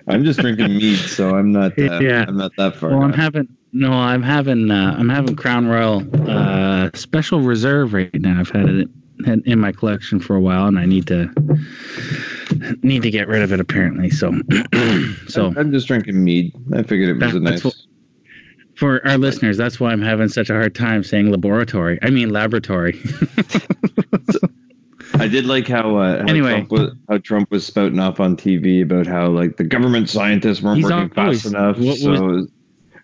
I'm just drinking (laughs) mead, so I'm not. Uh, yeah, I'm not that far. Well, I'm having no. I'm having. Uh, I'm having Crown Royal uh, Special Reserve right now. I've had it in my collection for a while, and I need to need to get rid of it apparently. So, (clears throat) so I'm just drinking mead. I figured it was that, a nice. What, for our listeners, that's why I'm having such a hard time saying laboratory. I mean laboratory. (laughs) (laughs) I did like how, uh, how anyway Trump was, how Trump was spouting off on TV about how like the government scientists weren't working fast enough. What, so was,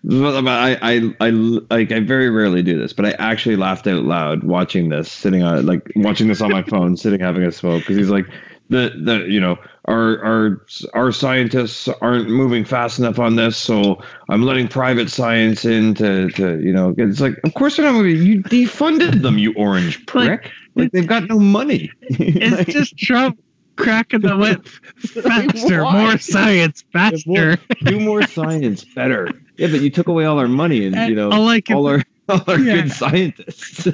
I, I I like I very rarely do this, but I actually laughed out loud watching this, sitting on like watching this on my phone, sitting having a smoke because he's like the the you know our our our scientists aren't moving fast enough on this, so I'm letting private science in to to you know it's like of course they're not moving. You defunded them, you orange prick. Like, like they've got no money. (laughs) It's like, (laughs) just Trump cracking the whip (laughs) faster, more science faster. do more science better. Yeah, but you took away all our money and, and you know all, like all our all our yeah. good scientists.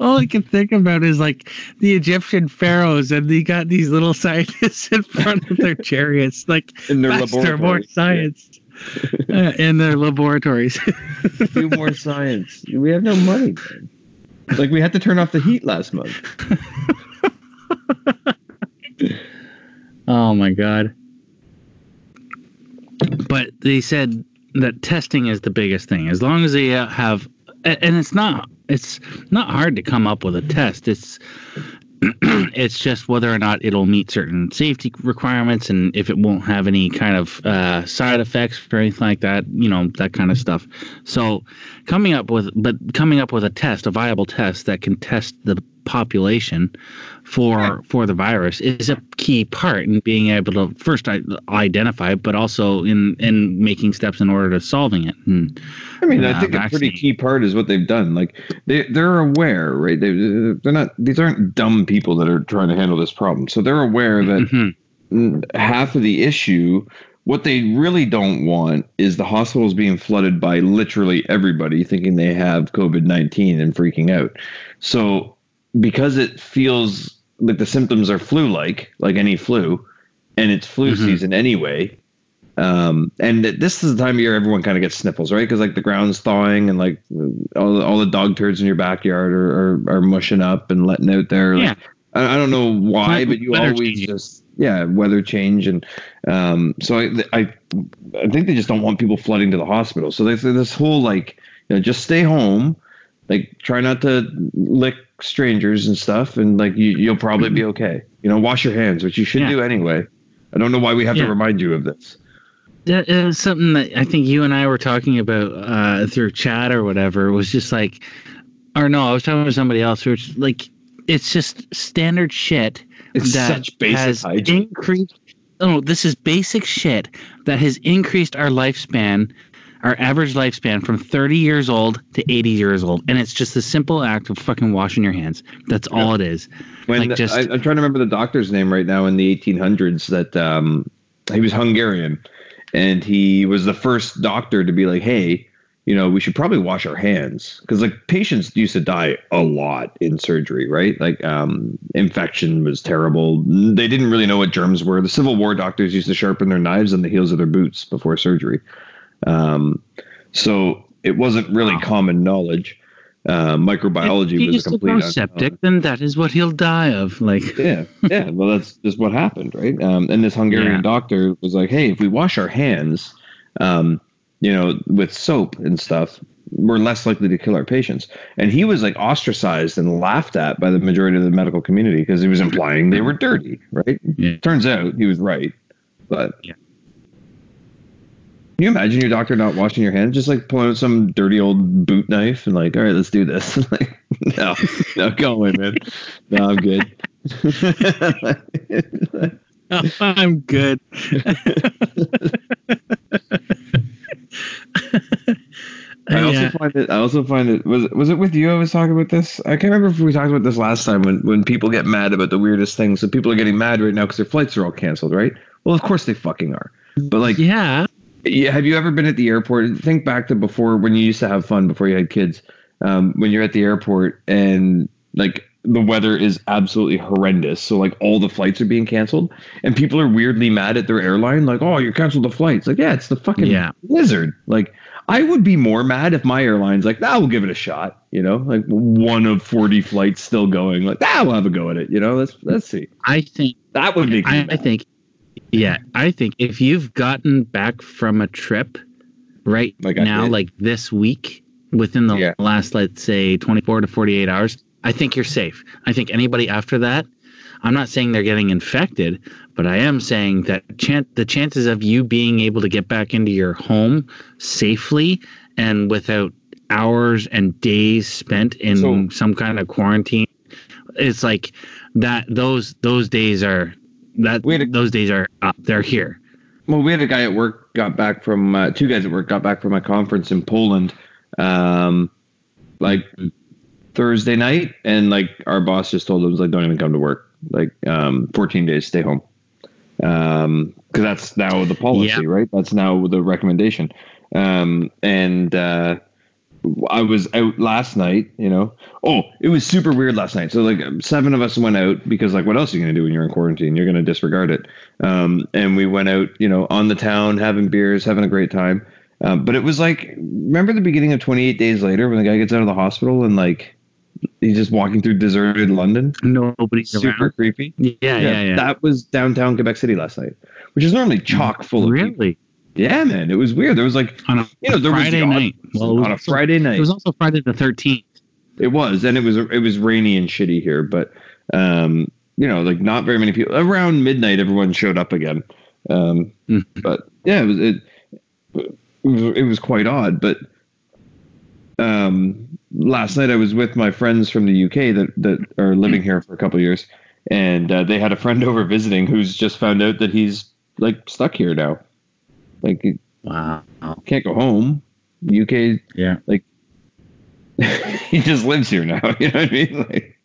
All I can think about is like the Egyptian pharaohs, and they got these little (laughs) scientists in front of their chariots, like in their faster, more science. Yeah. uh, in their laboratories. (laughs) Do more science. We have no money. Like we had to turn off the heat last month. (laughs) oh my god. But they said that testing is the biggest thing. As long as they have and it's not it's not hard to come up with a test. It's (clears throat) it's just whether or not it'll meet certain safety requirements and if it won't have any kind of uh, side effects or anything like that, you know, that kind of stuff. So coming up with, but coming up with a test, a viable test that can test the population for for the virus is a key part in being able to first identify, but also in in making steps in order to solving it. And, I mean, I think a pretty key part is what they've done. Like they they're aware, right? They they're not these aren't dumb people that are trying to handle this problem, so they're aware that mm-hmm. half of the issue. What they really don't want is the hospitals being flooded by literally everybody thinking they have COVID 19 and freaking out. So because it feels like the symptoms are flu like, like any flu, and it's flu mm-hmm. season anyway. Um, and this is the time of year everyone kind of gets sniffles, right? Because like the ground's thawing and like all, all the dog turds in your backyard are, are, are mushing up and letting out there. Like, yeah. I, I, don't know why, but you always change. just yeah weather change and um, so I, I I think they just don't want people flooding to the hospital. So they say this whole like you know, just stay home, like try not to lick strangers and stuff, and like you, you'll probably be okay. You know, wash your hands, which you should yeah. do anyway. I don't know why we have yeah. to remind you of this. That is something that I think you and I were talking about uh, through chat or whatever. It was just like, or no, I was talking to somebody else. Which like, it's just standard shit. It's that such basic has hygiene. increased. Oh, this is basic shit that has increased our lifespan our average lifespan from 30 years old to 80 years old, and it's just the simple act of fucking washing your hands. That's all it is. When like just, I, am trying to remember the doctor's name right now in the 1800s. That um, he was Hungarian, and he was the first doctor to be like, "Hey, you know, we should probably wash our hands because like patients used to die a lot in surgery, right? Like um, infection was terrible. They didn't really know what germs were. The Civil War doctors used to sharpen their knives on the heels of their boots before surgery. Um, so it wasn't really common knowledge. Uh, microbiology if he was a complete go septic, then that is what he'll die of. Like, Yeah, yeah. (laughs) Well, that's just what happened, right? Um, and this Hungarian Yeah. doctor was like, "Hey, if we wash our hands, um, you know, with soap and stuff, we're less likely to kill our patients." And he was like ostracized and laughed at by the majority of the medical community because he was implying they were dirty, right? Yeah. Turns out he was right, but Yeah. Can you imagine your doctor not washing your hands, just like pulling out some dirty old boot knife and like, all right, let's do this. (laughs) like, no, no, go away, man. No, I'm good. (laughs) I'm good. I also Yeah. find it. I also find it. Was was it with you? I was talking about this. I can't remember if we talked about this last time. When when people get mad about the weirdest things, so people are getting mad right now because their flights are all canceled, right? Well, of course they fucking are. But like, yeah. Yeah, have you ever been at the airport? Think back to before when you used to have fun before you had kids. Um, when you're at the airport and like the weather is absolutely horrendous, so like all the flights are being canceled, and people are weirdly mad at their airline, like, "Oh, you canceled the flights." Like, yeah, it's the fucking Yeah. blizzard. Like, I would be more mad if my airline's like, "Nah, we'll give it a shot." You know, like one of forty flights still going. Like, ah, we'll have a go at it. You know, let's let's see. I think That would me I, I think yeah, I think if you've gotten back from a trip right Like now, like this week, within the Yeah. last let's say 24 to 48 hours, I think you're safe. I think anybody after that, I'm not saying they're getting infected, but I am saying that chan- the chances of you being able to get back into your home safely and without hours and days spent in So- some kind of quarantine, it's like that. Those those days are that We had a- those days are up. They're here. Well, we had a guy at work got back from uh, two guys at work got back from a conference in Poland, um, like Thursday night, and like our boss just told them like don't even come to work, like um, 14 days, stay home, um, because that's now the policy, Yeah. right? That's now the recommendation, um, and uh, I was out last night, you know. Oh, it was super weird last night. So like seven of us went out because like what else are you gonna do when you're in quarantine? You're gonna disregard it. Um, and we went out, you know, on the town, having beers, having a great time. Um, but it was like, remember the beginning of 28 Days Later when the guy gets out of the hospital and like he's just walking through deserted London? Nobody's Super around. creepy. Yeah, yeah, yeah. That was downtown Quebec City last night, which is normally chock full of people. Yeah, man, it was weird. There was like, on a you know, there Friday was the odd- night. Well, it was on a also- Friday night. It was also Friday the 13th. It was, and it was it was rainy and shitty here, but um, you know, like not very many people. Around midnight, everyone showed up again. Um, Mhm. but yeah, it was it, it was it was quite odd. But um, last night I was with my friends from the UK that that are living here for a couple of years, and uh, they had a friend (laughs) over visiting who's just found out that he's like stuck here now. Like Wow. can't go home. UK Yeah. Like (laughs) he just lives here now. (laughs) You know what I mean? Like,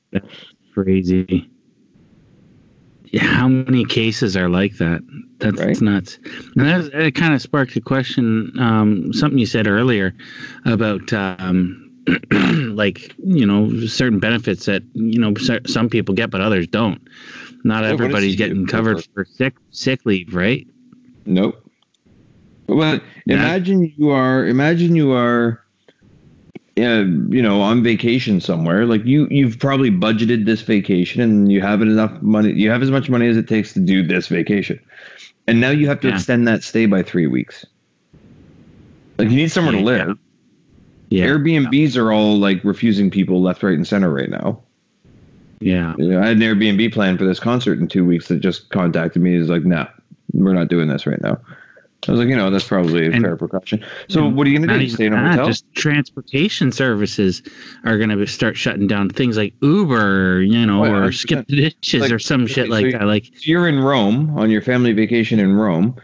Crazy. Yeah, how many cases are like that? That's Right. nuts. And that, it kind of sparked a question. Um, something you said earlier about um, (clears throat) like you know certain benefits that you know some people get, but others don't. Not everybody's getting covered for sick sick leave, right? nope. Well, Yeah. imagine you are. Imagine you are. Uh, you know, on vacation somewhere. Like you, you've probably budgeted this vacation, and you have enough money. You have as much money as it takes to do this vacation, and now you have to Yeah. extend that stay by three weeks. Like you need somewhere to live. Yeah. Airbnbs are all like refusing people left, right, and center right now. Yeah. You know, I had an Airbnb plan for this concert in two weeks that just contacted me. Is like, nah, we're not doing this right now. I was like, you know, that's probably a And- fair precaution. So, what are you gonna do? even Stay in a hotel? Just transportation services are going to start shutting down. Things like Uber, you know, Oh, or skip the dishes Like, or some shit so like you- that. Like, So you're in Rome on your family vacation in Rome,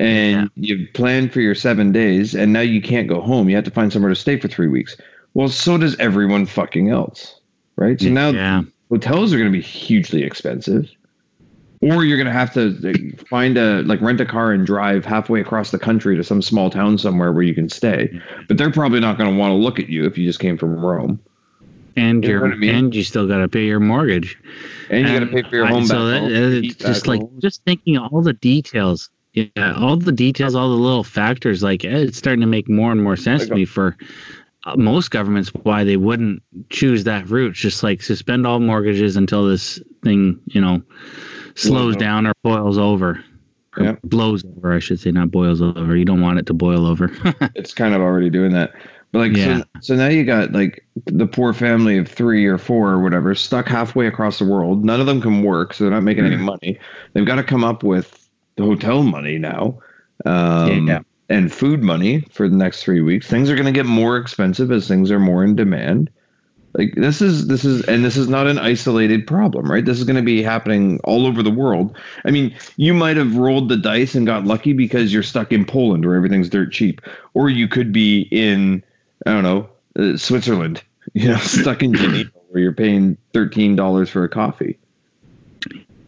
and you've planned for your seven days, and now you can't go home. You have to find somewhere to stay for three weeks. Well, so does everyone fucking else, right? So now yeah, hotels are going to be hugely expensive. Or you're gonna have to find a like rent a car and drive halfway across the country to some small town somewhere where you can stay. But they're probably not gonna want to look at you if you just came from Rome, and You I mean? and you still got to pay your mortgage. and you got to pay for your I- home so back that- it's just like home. just thinking all the details. Yeah, all the details, all the little factors. Like eh, it's starting to make more and more sense Like to me for most governments why they wouldn't choose that route. Just like suspend all mortgages until this thing, you know, slows down or boils over. Or Yeah. blows over, I should say, not boils over. You don't want it to boil over. (laughs) it's kind of already doing that. But like, Yeah. so, so now you got like the poor family of three or four or whatever stuck halfway across the world. None of them can work, so they're not making any money. They've got to come up with the hotel money now, um, Yeah. And food money for the next three weeks. Things are going to get more expensive as things are more in demand. Like this is this is and this is not an isolated problem, right? This is going to be happening all over the world. I mean, you might have rolled the dice and got lucky because you're stuck in Poland where everything's dirt cheap, or you could be in I don't know uh, Switzerland, (laughs) you know, stuck in Geneva where you're paying thirteen dollars for a coffee.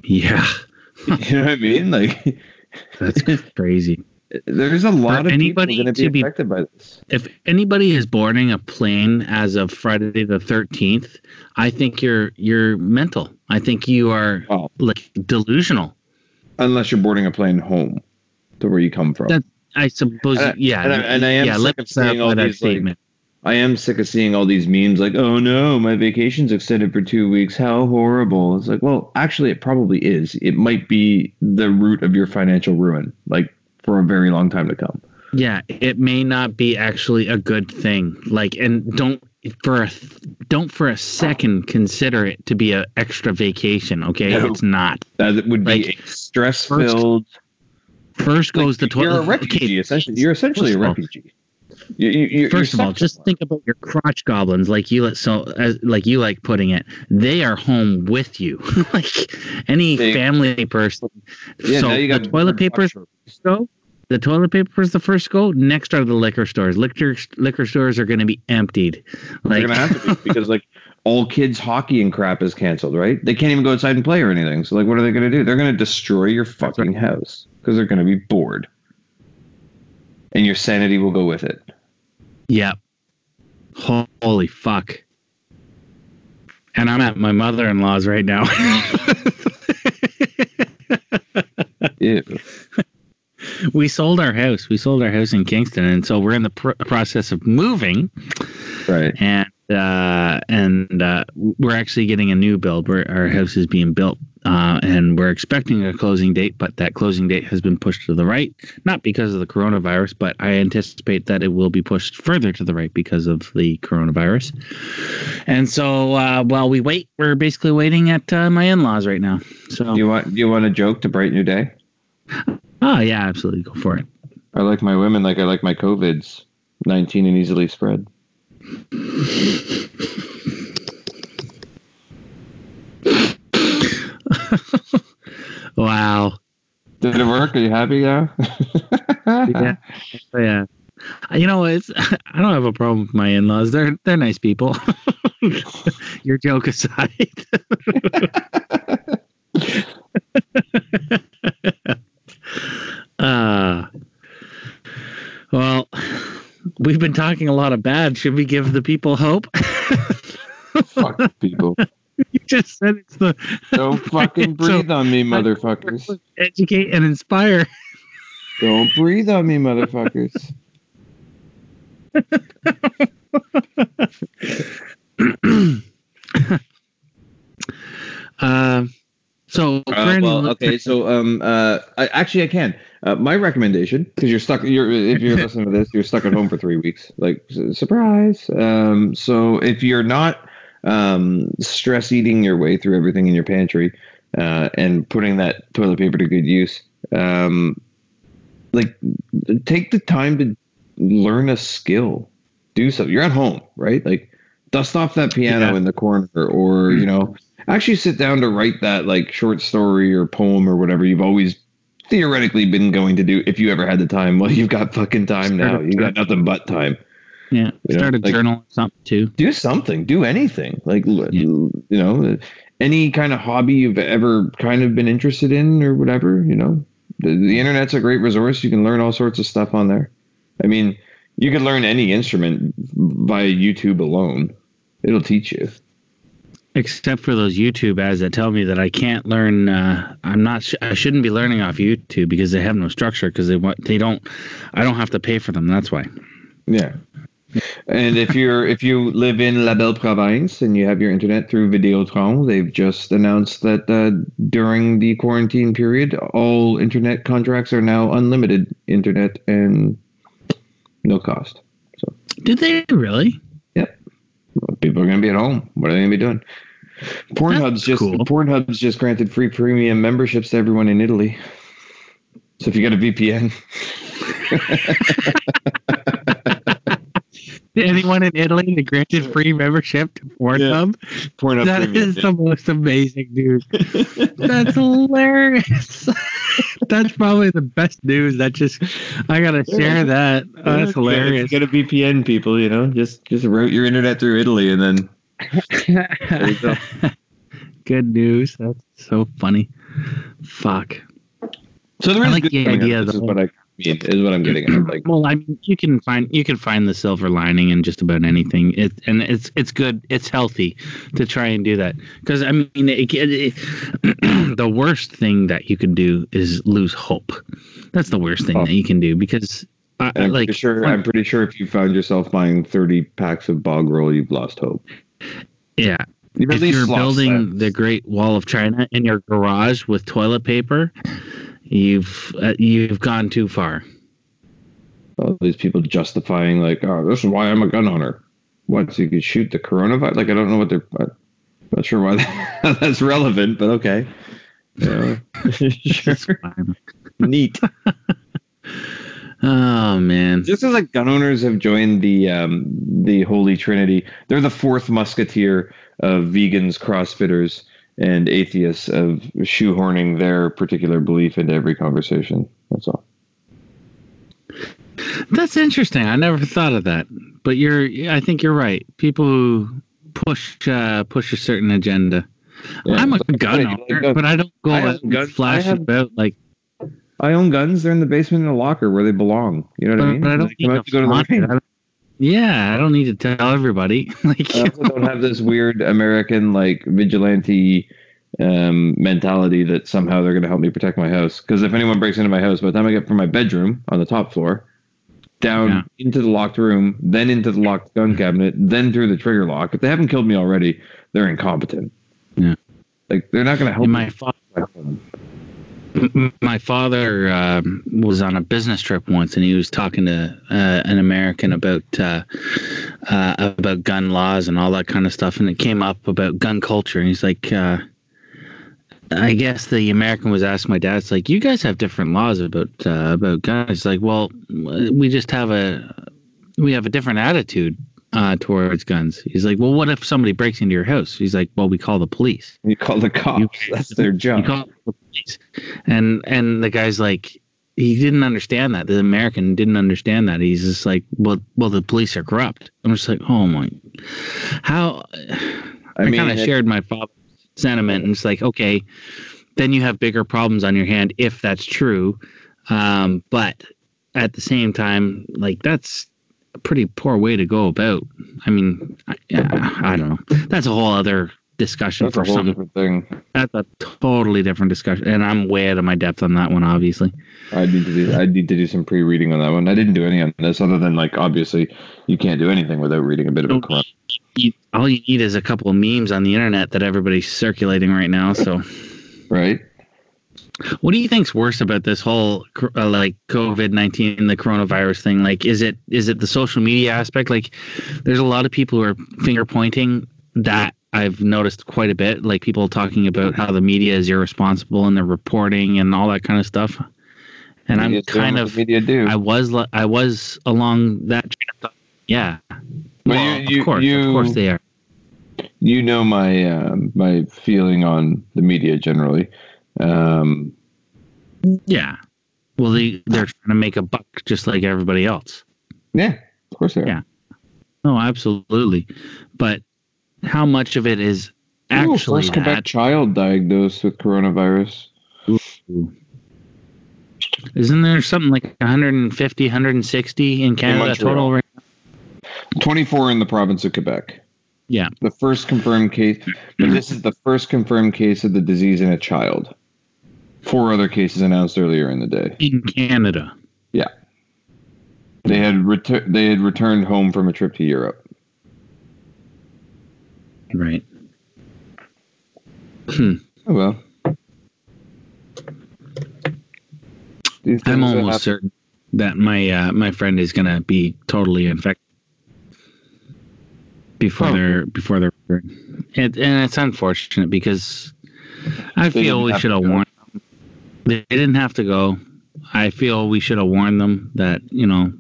yeah, (laughs) You know what I mean? Like, (laughs) that's crazy. There's a lot of anybody people going to be be- affected by this. if anybody is boarding a plane as of Friday the 13th, I think you're you're mental. I think you are like delusional. unless you're boarding a plane home to where you come from. That- I suppose And I- yeah. and I- and I am yeah, sick of seeing all these, like, statement. I am sick of seeing all these memes like, oh no, my vacation's extended for two weeks. How horrible. It's like, well, actually, it probably is. It might be the root of your financial ruin, like for a very long time to come. yeah, it may not be actually a good thing. Like and don't for a don't for a second consider it to be a extra vacation, okay? No. It's not. That would be Like, stress filled. First goes the toilet. You're a refugee, essentially. You're essentially first a refugee. You, you, First of all, just think about your crotch goblins, like you so as like you like putting it. They are home with you, (laughs) like any They- family person. Yeah, so now you the got toilet paper first go. The toilet paper is the first go. Next are the liquor stores. Liquor liquor stores are going to be emptied. They're Like gonna have to be (laughs) because like all kids hockey and crap is canceled, right? They can't even go outside and play or anything. So like, what are they gonna do? They're gonna destroy your fucking house because they're gonna be bored, and your sanity will go with it. yeah. Holy fuck. And I'm at my mother-in-law's right now. (laughs) Ew. We sold our house. We sold our house in Kingston, and so we're in the pr- process of moving. Right. and uh, and uh, we're actually getting a new build. Where our house is being built, uh, and we're expecting a closing date, but that closing date has been pushed to the right, not because of the coronavirus, but I anticipate that it will be pushed further to the right because of the coronavirus. And so uh, while we wait, we're basically waiting at uh, my in-laws right now. So Do you want do you want a joke to brighten your day? Oh yeah, absolutely, go for it. I like my women like I like my COVIDs. Nineteen and easily spread. (laughs) Wow. Did it work? Are you happy now? yeah, (laughs) oh, yeah. You know, it's (laughs) I don't have a problem with my in-laws. They're they're nice people. Your joke aside. Uh well, we've been talking a lot of bad. Should we give the people hope? Fuck people. (laughs) you just said it's the Don't (laughs) fucking So- breathe on me, motherfuckers. educate and inspire. Don't breathe on me, motherfuckers. (laughs) Uh, so, Uh, well, okay, so um, uh, I, actually, I can. Uh, my recommendation, because you're stuck. You're if you're listening to this, you're stuck at home for three weeks. Like surprise. Um, so if you're not um, stress eating your way through everything in your pantry uh, and putting that toilet paper to good use, um, like take the time to learn a skill. Do something. You're at home, right? Like dust off that piano Yeah. in the corner, or you know, actually sit down to write that like short story or poem or whatever you've always theoretically been going to do if you ever had the time. (laughs) Well, you've got fucking time now. You got nothing but time. yeah, you know, start a like- journal or something too. Do something. Do anything. Like Yeah. you know, any kind of hobby you've ever kind of been interested in or whatever, you know, the, the internet's a great resource. You can learn all sorts of stuff on there. I mean, you can learn any instrument via YouTube alone. It'll teach you. Except for those YouTube ads that tell me that I can't learn. Uh, I'm not. Sh- I shouldn't be learning off YouTube because they have no structure. Because they want. They don't. I don't have to pay for them. That's why. Yeah. And if you're if you live in La Belle Province and you have your internet through Videotron, they've just announced that uh, during the quarantine period, all internet contracts are now unlimited internet and no cost. So Did they really? Yep. People are going to be at home. What are they going to be doing? Pornhub's just cool. Pornhub's just granted free premium memberships to everyone in Italy. So if you got a VPN, (laughs) Anyone in Italy that granted free membership to Pornhub? Pornhub That premium. is the most amazing news. (laughs) That's hilarious. (laughs) That's probably the best news. That just I gotta share that. Oh, that's hilarious. Get a VPN, people. You know, just just route your internet through Italy, and then you go. (laughs) Good news. That's so funny. Fuck. so there I like good the coming idea. This is what I mean. Is what I'm getting at. Like, (clears throat) Well, I mean, you can find you can find the silver lining in just about anything. It and it's it's good. It's healthy to try and do that because I mean, it, it, it- (clears throat) the worst thing that you can do is lose hope. That's the worst thing Oh. that you can do because I, I'm like pretty sure. I'm pretty sure if you found yourself buying 30 packs of bog roll, you've lost hope. Yeah. You're if you're building that. the Great Wall of China in your garage with toilet paper, you've uh, you've gone too far. all these people justifying like, oh, this is why I'm a gun owner. What? So you could shoot the coronavirus? Like, I don't know what they're. I'm not sure why that, (laughs) that's relevant, but okay. (laughs) Yeah. (laughs) sure. It's fine. Neat. Oh man. Just as like gun owners have joined the um, the holy trinity, they're the fourth musketeer of vegans, CrossFitters, and atheists of shoehorning their particular belief into every conversation. That's all. That's interesting. I never thought of that. But you're I think you're right. People who push uh, push a certain agenda. Yeah. I'm a gun like, owner, uh, but I don't go I out and guns- flash have- about like I own guns. They're in the basement in a locker where they belong. You know what I mean? but I don't come need out to to go to the Yeah, I don't need to tell everybody. (laughs) like I also don't have this weird American like vigilante um, mentality that somehow they're going to help me protect my house. Because if anyone breaks into my house, by the time I get from my bedroom on the top floor, down Yeah. into the locked room, then into the locked gun cabinet, then through the trigger lock, if they haven't killed me already, they're incompetent. Yeah. Like they're not going to help in me. my fa- at home. M- my father um, was on a business trip once and he was talking to uh, an american about uh, uh, about gun laws and all that kind of stuff and it came up about gun culture and he's like uh, i guess the american was asking my dad it's like you guys have different laws about uh, about guns. It's like well we just have a we have a different attitude uh, towards guns he's like well what if somebody breaks into your house he's like well we call the police You call the cops. (laughs) That's their job. you call the police. And and the guy's like he didn't understand that. The American didn't understand that. He's just like, well, well, the police are corrupt. I'm just like, oh my, how? I, I kind of shared my father's sentiment, and it's like, okay, then you have bigger problems on your hand if that's true. Um, but at the same time, like that's a pretty poor way to go about. I mean, I, I don't know. That's a whole other discussion that's a for whole some different thing. that's a totally different discussion, and I'm way out of my depth on that one. Obviously, I need to do. I need to do some pre-reading on that one. I didn't do any on this, other than like obviously you can't do anything without reading a bit of a you, all you need is a couple of memes on the internet that everybody's circulating right now. So, right? What do you think's worse about this whole uh, like COVID nineteen, the coronavirus thing? Like, is it is it the social media aspect? Like, there's a lot of people who are finger pointing that. I've noticed quite a bit, like people talking about how the media is irresponsible in their reporting and all that kind of stuff. And I'm kind of media do. I was I was along that train of thought. Yeah. But Well, you- you- of course, you- of course they are. you know my um, my feeling on the media generally. Um, Yeah. Well, they they're trying to make a buck just like everybody else. yeah, of course they are. Yeah. No, absolutely. But how much of it is actually first Quebec that. child diagnosed with coronavirus. Isn't there something like 150, 160 in Canada Montreal. total? Right? 24 in the province of Quebec. Yeah. The first confirmed case, but this is the first confirmed case of the disease in a child. Four other cases announced earlier in the day. In Canada. Yeah, they had retur- they had returned home from a trip to Europe. Right. Oh well. I'm that almost certain that my uh, my friend is gonna be totally infected before Probably. they're before they're it, and it's unfortunate because I They feel we should have warned. They didn't have to go. I feel we should have warned them that you know,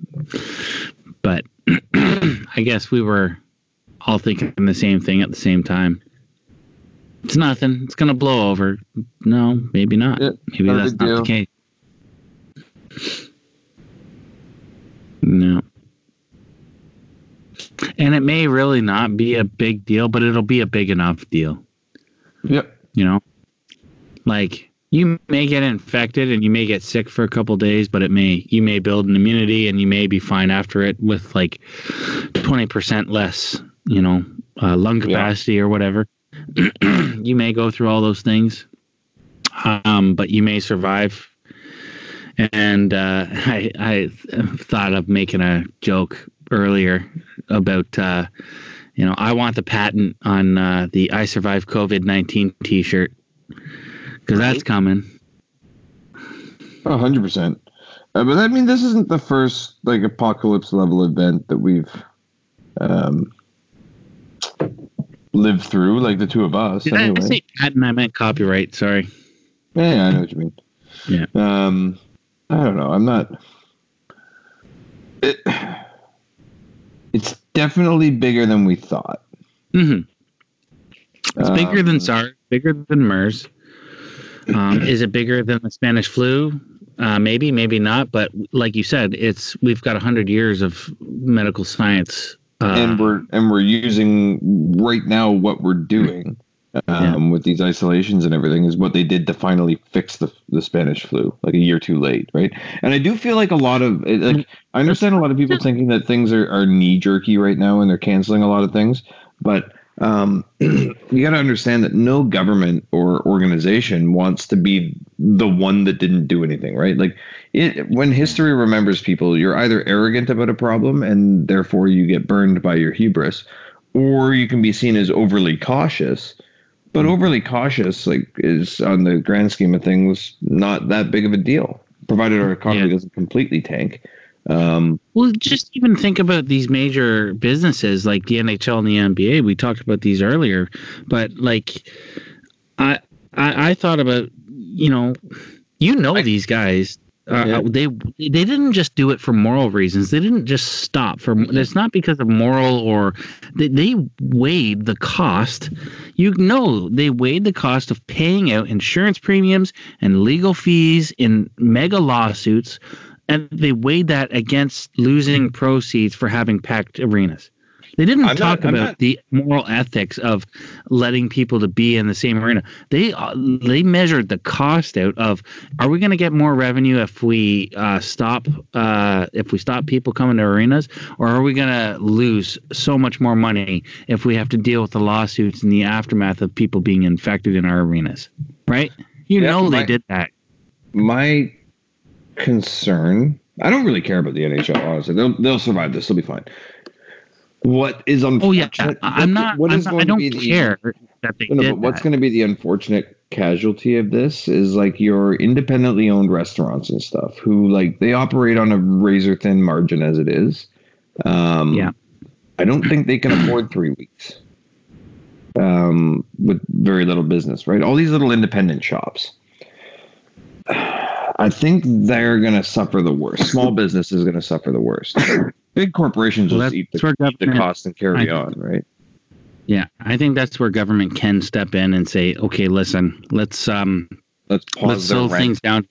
but (clears throat) I guess we were all thinking the same thing at the same time. It's nothing. It's gonna blow over. No, maybe not. Yeah, maybe that's not deal. the case. No. And it may really not be a big deal, but it'll be a big enough deal, Yep. you know? Like you may get infected and you may get sick for a couple days, but it may you may build an immunity and you may be fine after it with like 20% less, you know, uh, lung Yeah. capacity or whatever. (clears throat) you may go through all those things. Um, but you may survive and uh, (laughs) I, I thought of making a joke earlier about uh, you know I want the patent on uh, the I survived COVID nineteen T-shirt because that's Right. coming. A hundred percent. Uh, but I mean, this isn't the first like apocalypse level event that we've um, lived through, like the two of us. Did I anyway. say patent? I meant copyright. Sorry. Yeah, yeah, I know what you mean. Yeah. Um, I don't know. I'm not. It, it's definitely bigger than we thought. Mm-hmm. It's bigger than Um, SARS, bigger than MERS. Um, is it bigger than the Spanish flu? Uh, maybe, maybe not. But like you said, it's we've got hundred years of medical science. Uh, and we're and we're using right now what we're doing um, with these isolations and everything is what they did to finally fix the the Spanish flu like a year too late, right? And I do feel like a lot of like I understand a lot of people thinking that things are, are knee jerky right now and they're canceling a lot of things, but um, (clears throat) you got to understand that no government or organization wants to be the one that didn't do anything, right? Like it, when history remembers people, you're either arrogant about a problem and therefore you get burned by your hubris, or you can be seen as overly cautious. But overly cautious, like, is on the grand scheme of things not that big of a deal, provided our economy Yeah. doesn't completely tank. Um, Well, just even think about these major businesses like the NHL and the NBA. We talked about these earlier, but like, I I, I thought about you know, you know these guys. Uh, Yeah. They they didn't just do it for moral reasons. They didn't just stop for. It's not because of moral or they, they weighed the cost. You know, they weighed the cost of paying out insurance premiums and legal fees in mega lawsuits and they weighed that against losing proceeds for having packed arenas. They didn't I'm talk I'm about not- the moral ethics of letting people to be in the same arena. They uh, they measured the cost out of are we going to get more revenue if we uh, stop uh, if we stop people coming to arenas, or are we going to lose so much more money if we have to deal with the lawsuits and the aftermath of people being infected in our arenas? Right? You Yeah, know they my- did that. my concern I don't really care about the NHL, honestly. They'll they'll survive this. They'll be fine. What is Oh yeah. I- I'm not. What I'm not I don't the- care that they No, did but what's going to be the unfortunate casualty of this is like your independently owned restaurants and stuff who like they operate on a razor thin margin as it is. Um, Yeah. I don't think they can afford three weeks um, with very little business, right? All these little independent shops. I think they're going to suffer the worst. Small (laughs) business is going to suffer the worst. Big corporations Well, just eat the, eat the cost and carry I- on, right? Yeah, I think that's where government can step in and say, okay, listen, let's um Let's pause let's slow things down.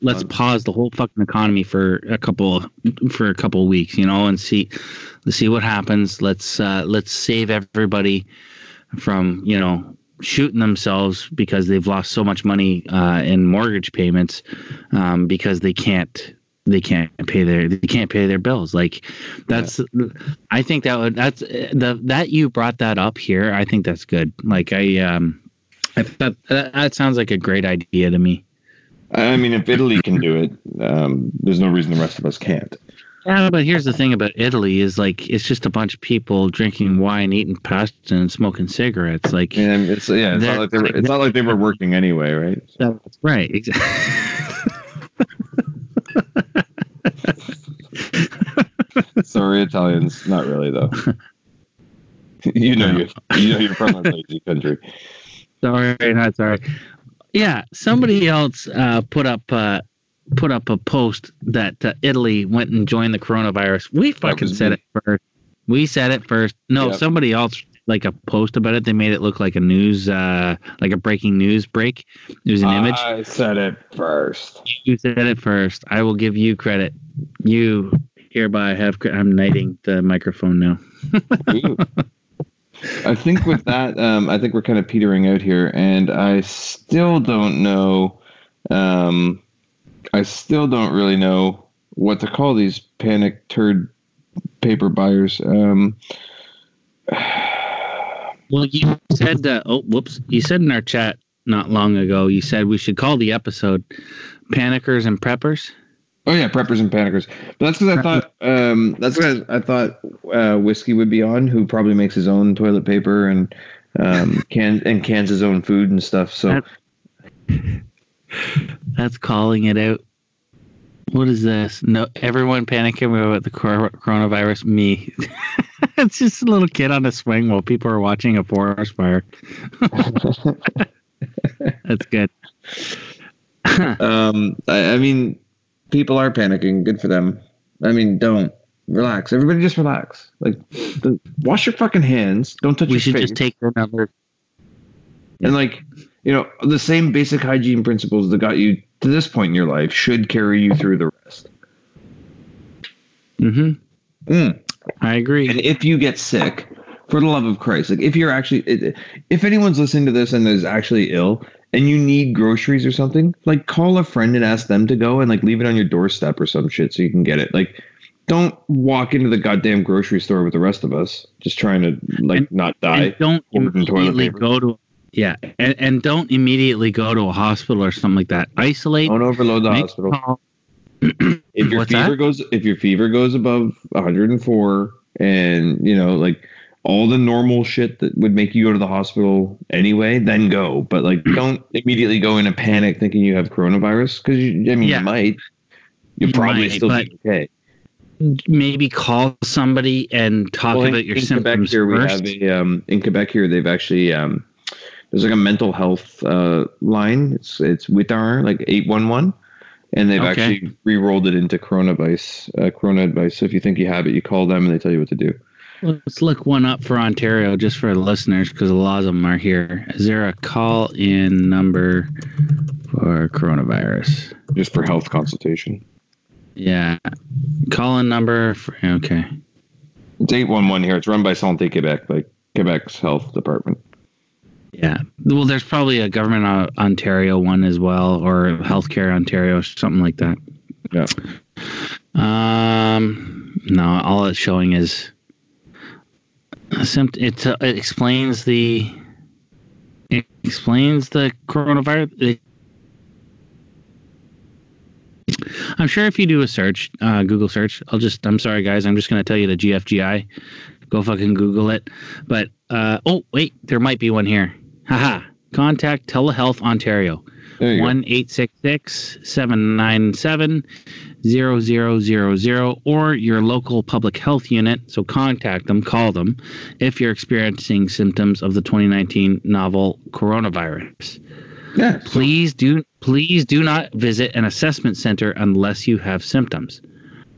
Let's pause the whole fucking economy for a couple for a couple weeks, you know, and see let's see what happens. Let's uh let's save everybody from, you know, shooting themselves because they've lost so much money uh, in mortgage payments um, because they can't they can't pay their they can't pay their bills. Like that's i think that would that's the that you brought that up here i think that's good. Like i um i thought that, that sounds like a great idea to me. I mean, if Italy can do it, um, there's no reason the rest of us can't. Yeah but here's the thing about italy is like it's just a bunch of people drinking wine eating pasta and smoking cigarettes like And it's yeah, it's not like they were. It's not like they were (laughs) working anyway, right? That's right. Exactly. (laughs) Sorry, Italians. Not really though. (laughs) you know you you know you're from a lazy country. sorry, not sorry. Yeah, somebody else uh, put up uh, put up a post that uh, Italy went and joined the coronavirus. We fucking said me. it first. We said it first. No, Yep. somebody else like a post about it. They made it look like a news, uh, like a breaking news break. It was an image. I said it first. You said it first. I will give you credit. You hereby have. I'm knighting the microphone now. (laughs) I think with that, um, I think we're kind of petering out here, and I still don't know. Um, I still don't really know what to call these panic turd paper buyers. Um, (sighs) Well, you said, oh, whoops. You said in our chat not long ago, you said we should call the episode Panickers and Preppers. oh yeah, preppers and panickers. But that's because I thought um, that's because I thought uh, whiskey would be on, who probably makes his own toilet paper and um, can and cans his own food and stuff. So That's calling it out. What is this? No, everyone panicking about the coronavirus. Me. (laughs) it's just a little kid on a swing while people are watching a forest fire. (laughs) That's good. (laughs) Um, I, I mean, people are panicking. Good for them. I mean, don't relax. Everybody, just relax. Like, the, wash your fucking hands. Don't touch we your should face. just take the number. and like, you know, the same basic hygiene principles that got you to this point in your life should carry you through the rest. Mm-hmm. Mm. I agree. And if you get sick, for the love of Christ, like if you're actually, if anyone's listening to this and is actually ill and you need groceries or something, like call a friend and ask them to go and like leave it on your doorstep or some shit so you can get it. Like, don't walk into the goddamn grocery store with the rest of us just trying to like And- not die. don't immediately go to yeah and, and don't immediately go to a hospital or something like that isolate Don't overload the hospital. call. (clears throat) If (clears throat) your What's fever that? goes, if your fever goes above 104, and you know, like all the normal shit that would make you go to the hospital anyway, then go. But like, (clears throat) don't immediately go in a panic thinking you have coronavirus because you, I mean, Yeah. you might. You'll You probably might, still be okay. maybe call somebody and talk Well, in- about your in Quebec symptoms here, we have a um, in Quebec here. They've actually um, there's like a mental health uh, line. It's it's Witar like eight one one, and they've Okay. actually re-rolled it into Corona Advice. Uh, Corona Advice. So if you think you have it, you call them and they tell you what to do. let's look one up for ontario just for the listeners because a lot of them are here is there a call in number for coronavirus Just for health consultation. yeah call in number for, okay It's eight one one here. It's run by Santé Quebec, like Quebec's health department. Yeah. Well, there's probably a government Ontario one as well, or healthcare Ontario, something like that. Yeah. Um. No, all it's showing is It uh, it explains the it explains the coronavirus. I'm sure if you do a search, uh, Google search, I'll just. I'm sorry, guys. I'm just gonna tell you the GFGI. Go fucking Google it. But uh, oh wait, there might be one here. Haha. Contact Telehealth Ontario. There you go. One eight six six seven nine seven zero zero zero zero or your local public health unit. So contact them, call them if you're experiencing symptoms of the 2019 novel coronavirus. Yeah. so- Please do please do not visit an assessment center unless you have symptoms.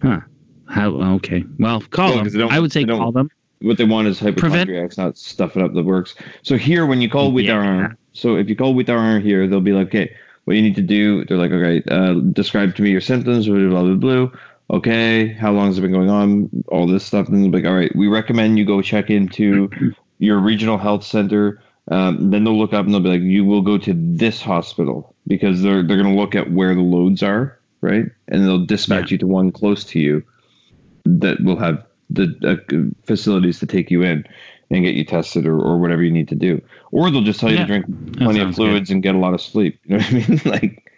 Huh. How okay. Well, call them. I would say call them. What they want is Prevent- hypochondriacs, not stuffing up the works. So here, when you call with Yeah. Widaran, so if you call Widaran here, they'll be like, okay, what you need to do, they're like, okay, uh, describe to me your symptoms, blah, blah, blah, blah. Okay, how long has it been going on? All this stuff. And they'll be like, all right, we recommend you go check into (clears throat) your regional health center Um, then they'll look up and they'll be like, "You will go to this hospital because they're they're going to look at where the loads are, right? And they'll dispatch Yeah. you to one close to you that will have the uh, facilities to take you in and get you tested or, or whatever you need to do. Or they'll just tell you Yeah. to drink plenty of sounds good. fluids and get a lot of sleep. You know what I mean? (laughs) like,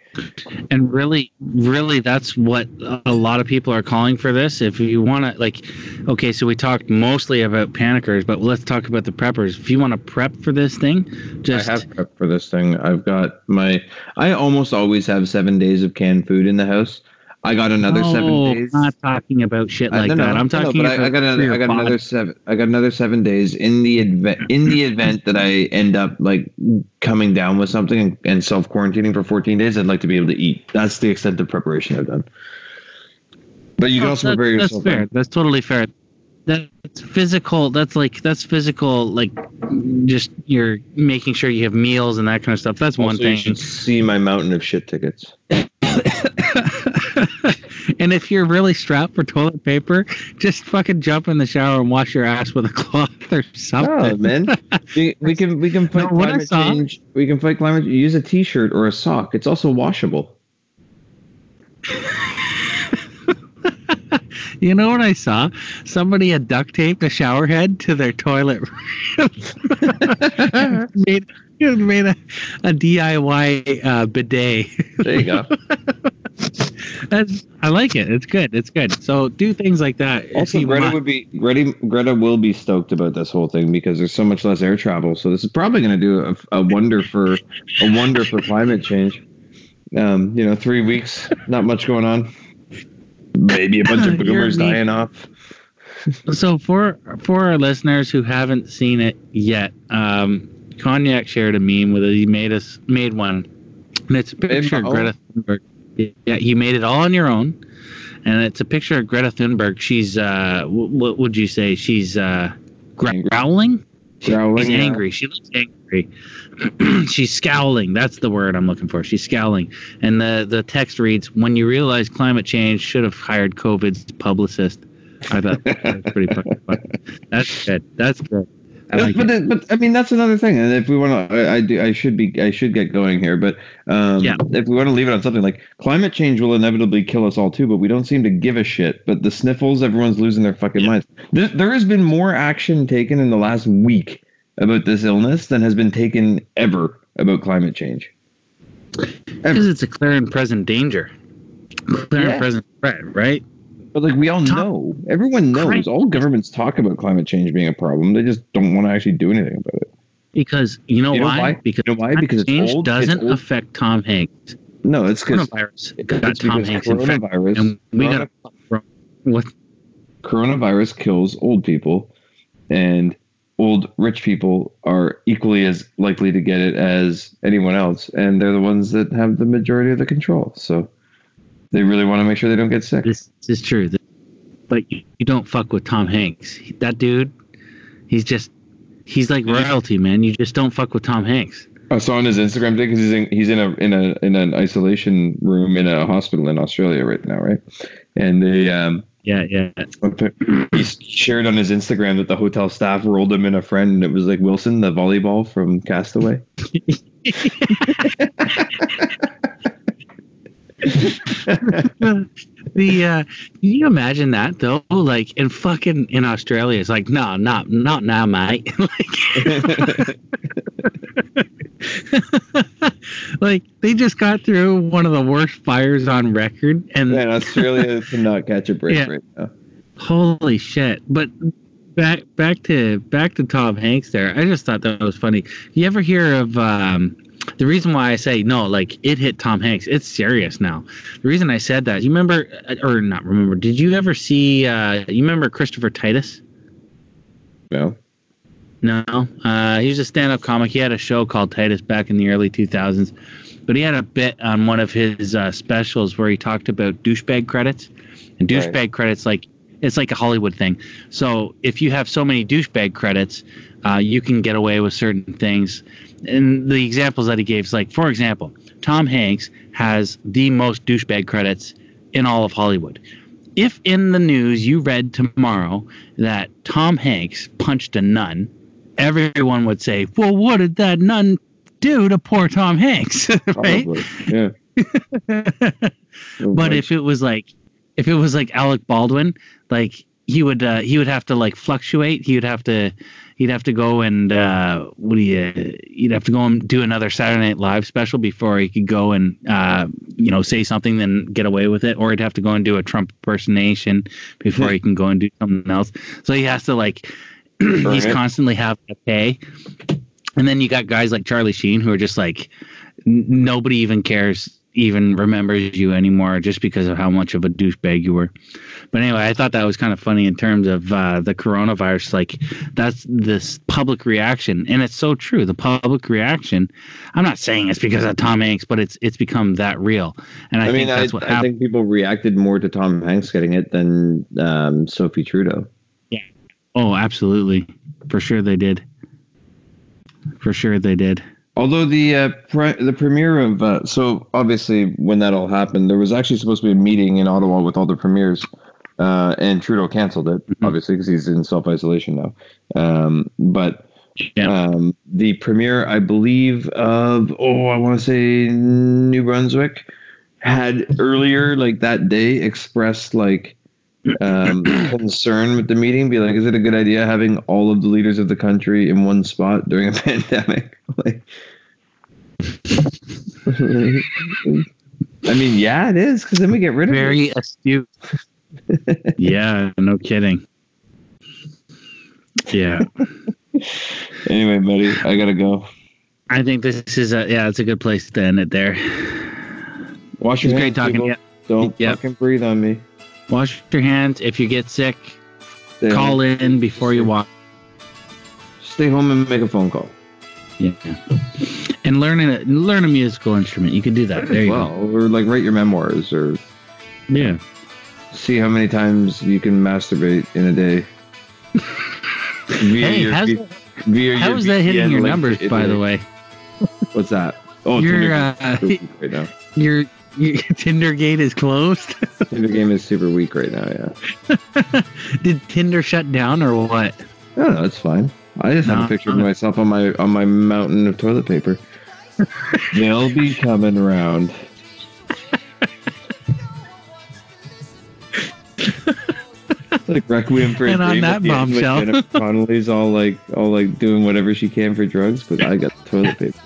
and really really that's what a lot of people are calling for this if you want to like okay so we talked mostly about panickers but let's talk about the preppers if you want to prep for this thing just I have prep for this thing. I've got my. I almost always have seven days of canned food in the house. I got another no, seven oh, days. I'm not talking about shit uh, like no, no, that i'm talking about I, I got another. I got five. another seven. I got another seven days in the event. In the event that I end up like coming down with something and, and self quarantining for 14 days, I'd like to be able to eat. That's the extent of preparation I've done. But you can Oh, also that- prepare that's yourself. fair that's totally fair that's physical that's like that's physical like just you're making sure you have meals and that kind of stuff that's one thing. you should see my mountain of shit tickets. (laughs) and if you're really strapped for toilet paper, just fucking jump in the shower and wash your ass with a (laughs) cloth or something. Oh man, (laughs) we, we can we can fight No, climate change. We can fight climate. Use a t-shirt or a sock. It's also washable. (laughs) You know what I saw? Somebody had duct taped a shower head to their toilet. made made a, a DIY uh, bidet. There you go. That's, I like it. It's good. It's good. So do things like that. Also, Greta want. would be Greta. Greta will be stoked about this whole thing because there's so much less air travel. So this is probably going to do a, a wonder for a wonder for climate change. Um, you know, three weeks, not much going on. Maybe a bunch of (laughs) boomers dying off. So for for our listeners who haven't seen it yet, um, Cognac shared a meme with it. He made us made one, and it's a picture of. Greta Thunberg. Yeah, he made it all on your own, and it's a picture of Greta Thunberg. She's uh, wh- what would you say? She's uh, growling. Growling, She's angry. She looks angry. (clears throat) She's scowling. That's the word I'm looking for. She's scowling. And the the text reads, "When you realize climate change should have hired COVID's publicist." I thought that was pretty funny. That's good. That's good. I like but, it. but I mean that's another thing, and if we want to, I, I do I should be I should get going here, but um, Yeah. if we want to leave it on something like climate change will inevitably kill us all too, but we don't seem to give a shit. But the sniffles, everyone's losing their fucking Yeah. minds. There, there has been more action taken in the last week about this illness than has been taken ever about climate change. Because it's a clear and present danger. Clear Yeah. and present threat, right? But like we all know, everyone knows. All governments talk about climate change being a problem. They just don't want to actually do anything about it. Because you know, You know why? why? Because You know why? climate Because change old, doesn't affect Tom Hanks. No, it's because Coronavirus got it's Tom Hanks infected, coronavirus. and we got what? coronavirus kills old people and old rich people are equally as likely to get it as anyone else and they're the ones that have the majority of the control so they really want to make sure they don't get sick This is true. But you, you don't fuck with Tom Hanks. That dude, he's just, he's like royalty, man. You just don't fuck with Tom Hanks. i saw on his instagram thing because he's in he's in a in a in an isolation room in a hospital in australia right now right and they um Yeah, yeah. he shared on his instagram that the hotel staff rolled him in a friend and it was like wilson the volleyball from castaway (laughs) (laughs) the uh can you imagine that though? Like in fucking in australia it's like no not not now mate. (laughs) Like, (laughs) like they just got through one of the worst fires on record and Man, Australia cannot catch a break Yeah. right now. holy shit. But back back to back to tom hanks there. I just thought that was funny. You ever hear of um the reason why I say no, like it hit Tom Hanks, it's serious now. The reason I said that, you remember, or not remember, did you ever see, uh, you remember Christopher Titus? No. No, uh, he was a stand-up comic. He had a show called Titus back in the early 2000s, but he had a bit on one of his uh, specials where he talked about douchebag credits, and Right. douchebag credits like it's like a Hollywood thing. So if you have so many douchebag credits, uh, you can get away with certain things. And the examples that he gave is like, for example, Tom Hanks has the most douchebag credits in all of Hollywood. If in the news you read tomorrow that Tom Hanks punched a nun, everyone would say, "Well, what did that nun do to poor Tom Hanks?" (laughs) right? Probably. Yeah. (laughs) but if it was like if it was like Alec Baldwin, like he would uh, he would have to like fluctuate. He would have to he'd have to go and uh, what do you he'd have to go and do another Saturday Night Live special before he could go and uh, you know say something then get away with it, or he'd have to go and do a Trump impersonation before he can go and do something else. So he has to like (clears throat) he's constantly having to pay. And then you got guys like Charlie Sheen who are just like n- nobody even cares, even remembers you anymore just because of how much of a douchebag you were. But anyway, I thought that was kind of funny in terms of uh, the coronavirus. Like that's this public reaction, and it's so true. The public reaction. I'm not saying it's because of Tom Hanks, but it's it's become that real, and I, I, think mean, I, that's what I happened. think people reacted more to Tom Hanks getting it than um, Sophie Trudeau. Yeah. Oh, absolutely, for sure they did. For sure they did. Although the uh, pre- the premiere of uh, so obviously when that all happened, there was actually supposed to be a meeting in Ottawa with all the premiers, uh, and Trudeau canceled it Mhm. obviously because he's in self isolation now. Um, but Yeah. um, the premiere, I believe, of oh, I want to say New Brunswick, had earlier like that day expressed like um, concern with the meeting, be like, is it a good idea having all of the leaders of the country in one spot during a (laughs) pandemic? like, I mean, yeah, it is because then we get rid of it. Very astute. (laughs) yeah, no kidding. Yeah. Anyway, buddy, I gotta go. I think this is a yeah, it's a good place to end it there. Wash It's your great talking to people. you. Don't Yep. fucking breathe on me. Wash your hands. If you get sick, Stay call home. in before you walk. Stay home and make a phone call. Yeah. And learn a learn a musical instrument. You can do that. There you well, or like write your memoirs, or. Yeah. see how many times you can masturbate in a day. (laughs) Via Hey, your how's, via how your is that hitting your numbers, by the way? What's that? (laughs) Oh, Your, uh, Game's super weak right now. (laughs) Your, your (laughs) Tinder gate is closed. (laughs) Tinder game is super weak right now. Yeah. (laughs) Did Tinder shut down or what? No, no, it's fine. I just have a picture of myself on my on my mountain of toilet paper. They'll be coming around. It's like Requiem for a And on Dream that at the end when bombshell. Jennifer Connelly's all like all like doing whatever she can for drugs, but I got the toilet paper.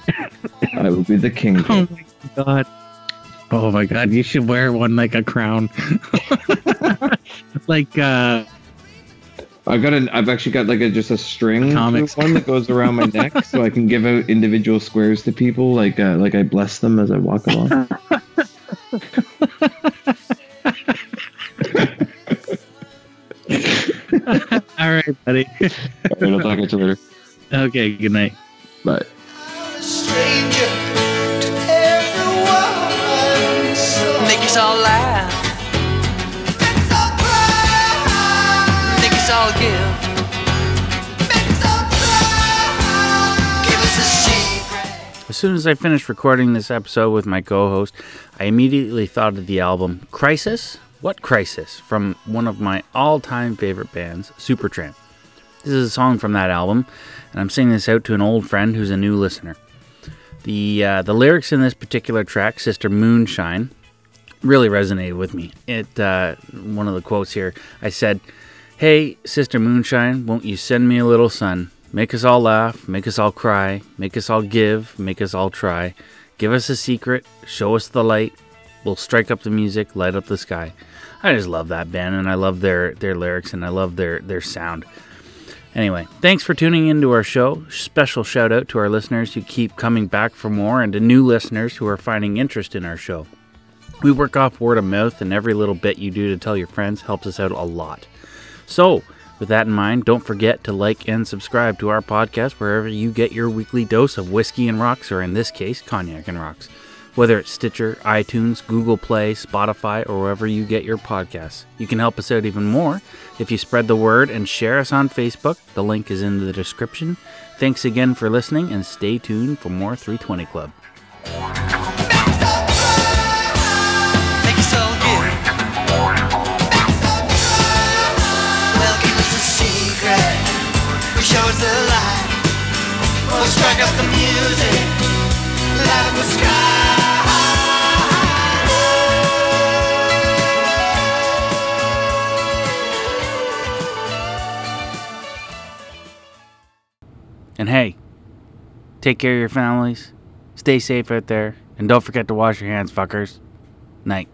I will be the king. Oh my god. Oh my god, you should wear one like a crown. (laughs) like uh I got an. I've actually got like a just a string Comics. one that goes around my neck, so I can give out individual squares to people. Like uh, like I bless them as I walk along. (laughs) (laughs) all right, buddy. All right, I'll talk to you later. okay, good night. Bye. Soon as I finished recording this episode with my co host, I immediately thought of the album Crisis? What Crisis? from one of my all time favorite bands, Supertramp. This is a song from that album, and I'm singing this out to an old friend who's a new listener. The, uh, the lyrics in this particular track, Sister Moonshine, really resonated with me. It uh, one of the quotes here. I said, "Hey, Sister Moonshine, won't you send me a little sun? Make us all laugh, make us all cry, make us all give, make us all try. Give us a secret, show us the light. We'll strike up the music, light up the sky." I just love that band, and I love their their lyrics, and I love their their sound. Anyway, thanks for tuning into our show. Special shout out to our listeners who keep coming back for more, and to new listeners who are finding interest in our show. We work off word of mouth, and every little bit you do to tell your friends helps us out a lot. So, with that in mind, don't forget to like and subscribe to our podcast wherever you get your weekly dose of whiskey and rocks, or in this case, cognac and rocks. Whether it's Stitcher, iTunes, Google Play, Spotify, or wherever you get your podcasts. You can help us out even more if you spread the word and share us on Facebook. The link is in the description. Thanks again for listening, and stay tuned for more 320 Club. And hey, take care of your families, stay safe out there, and don't forget to wash your hands, fuckers. Night.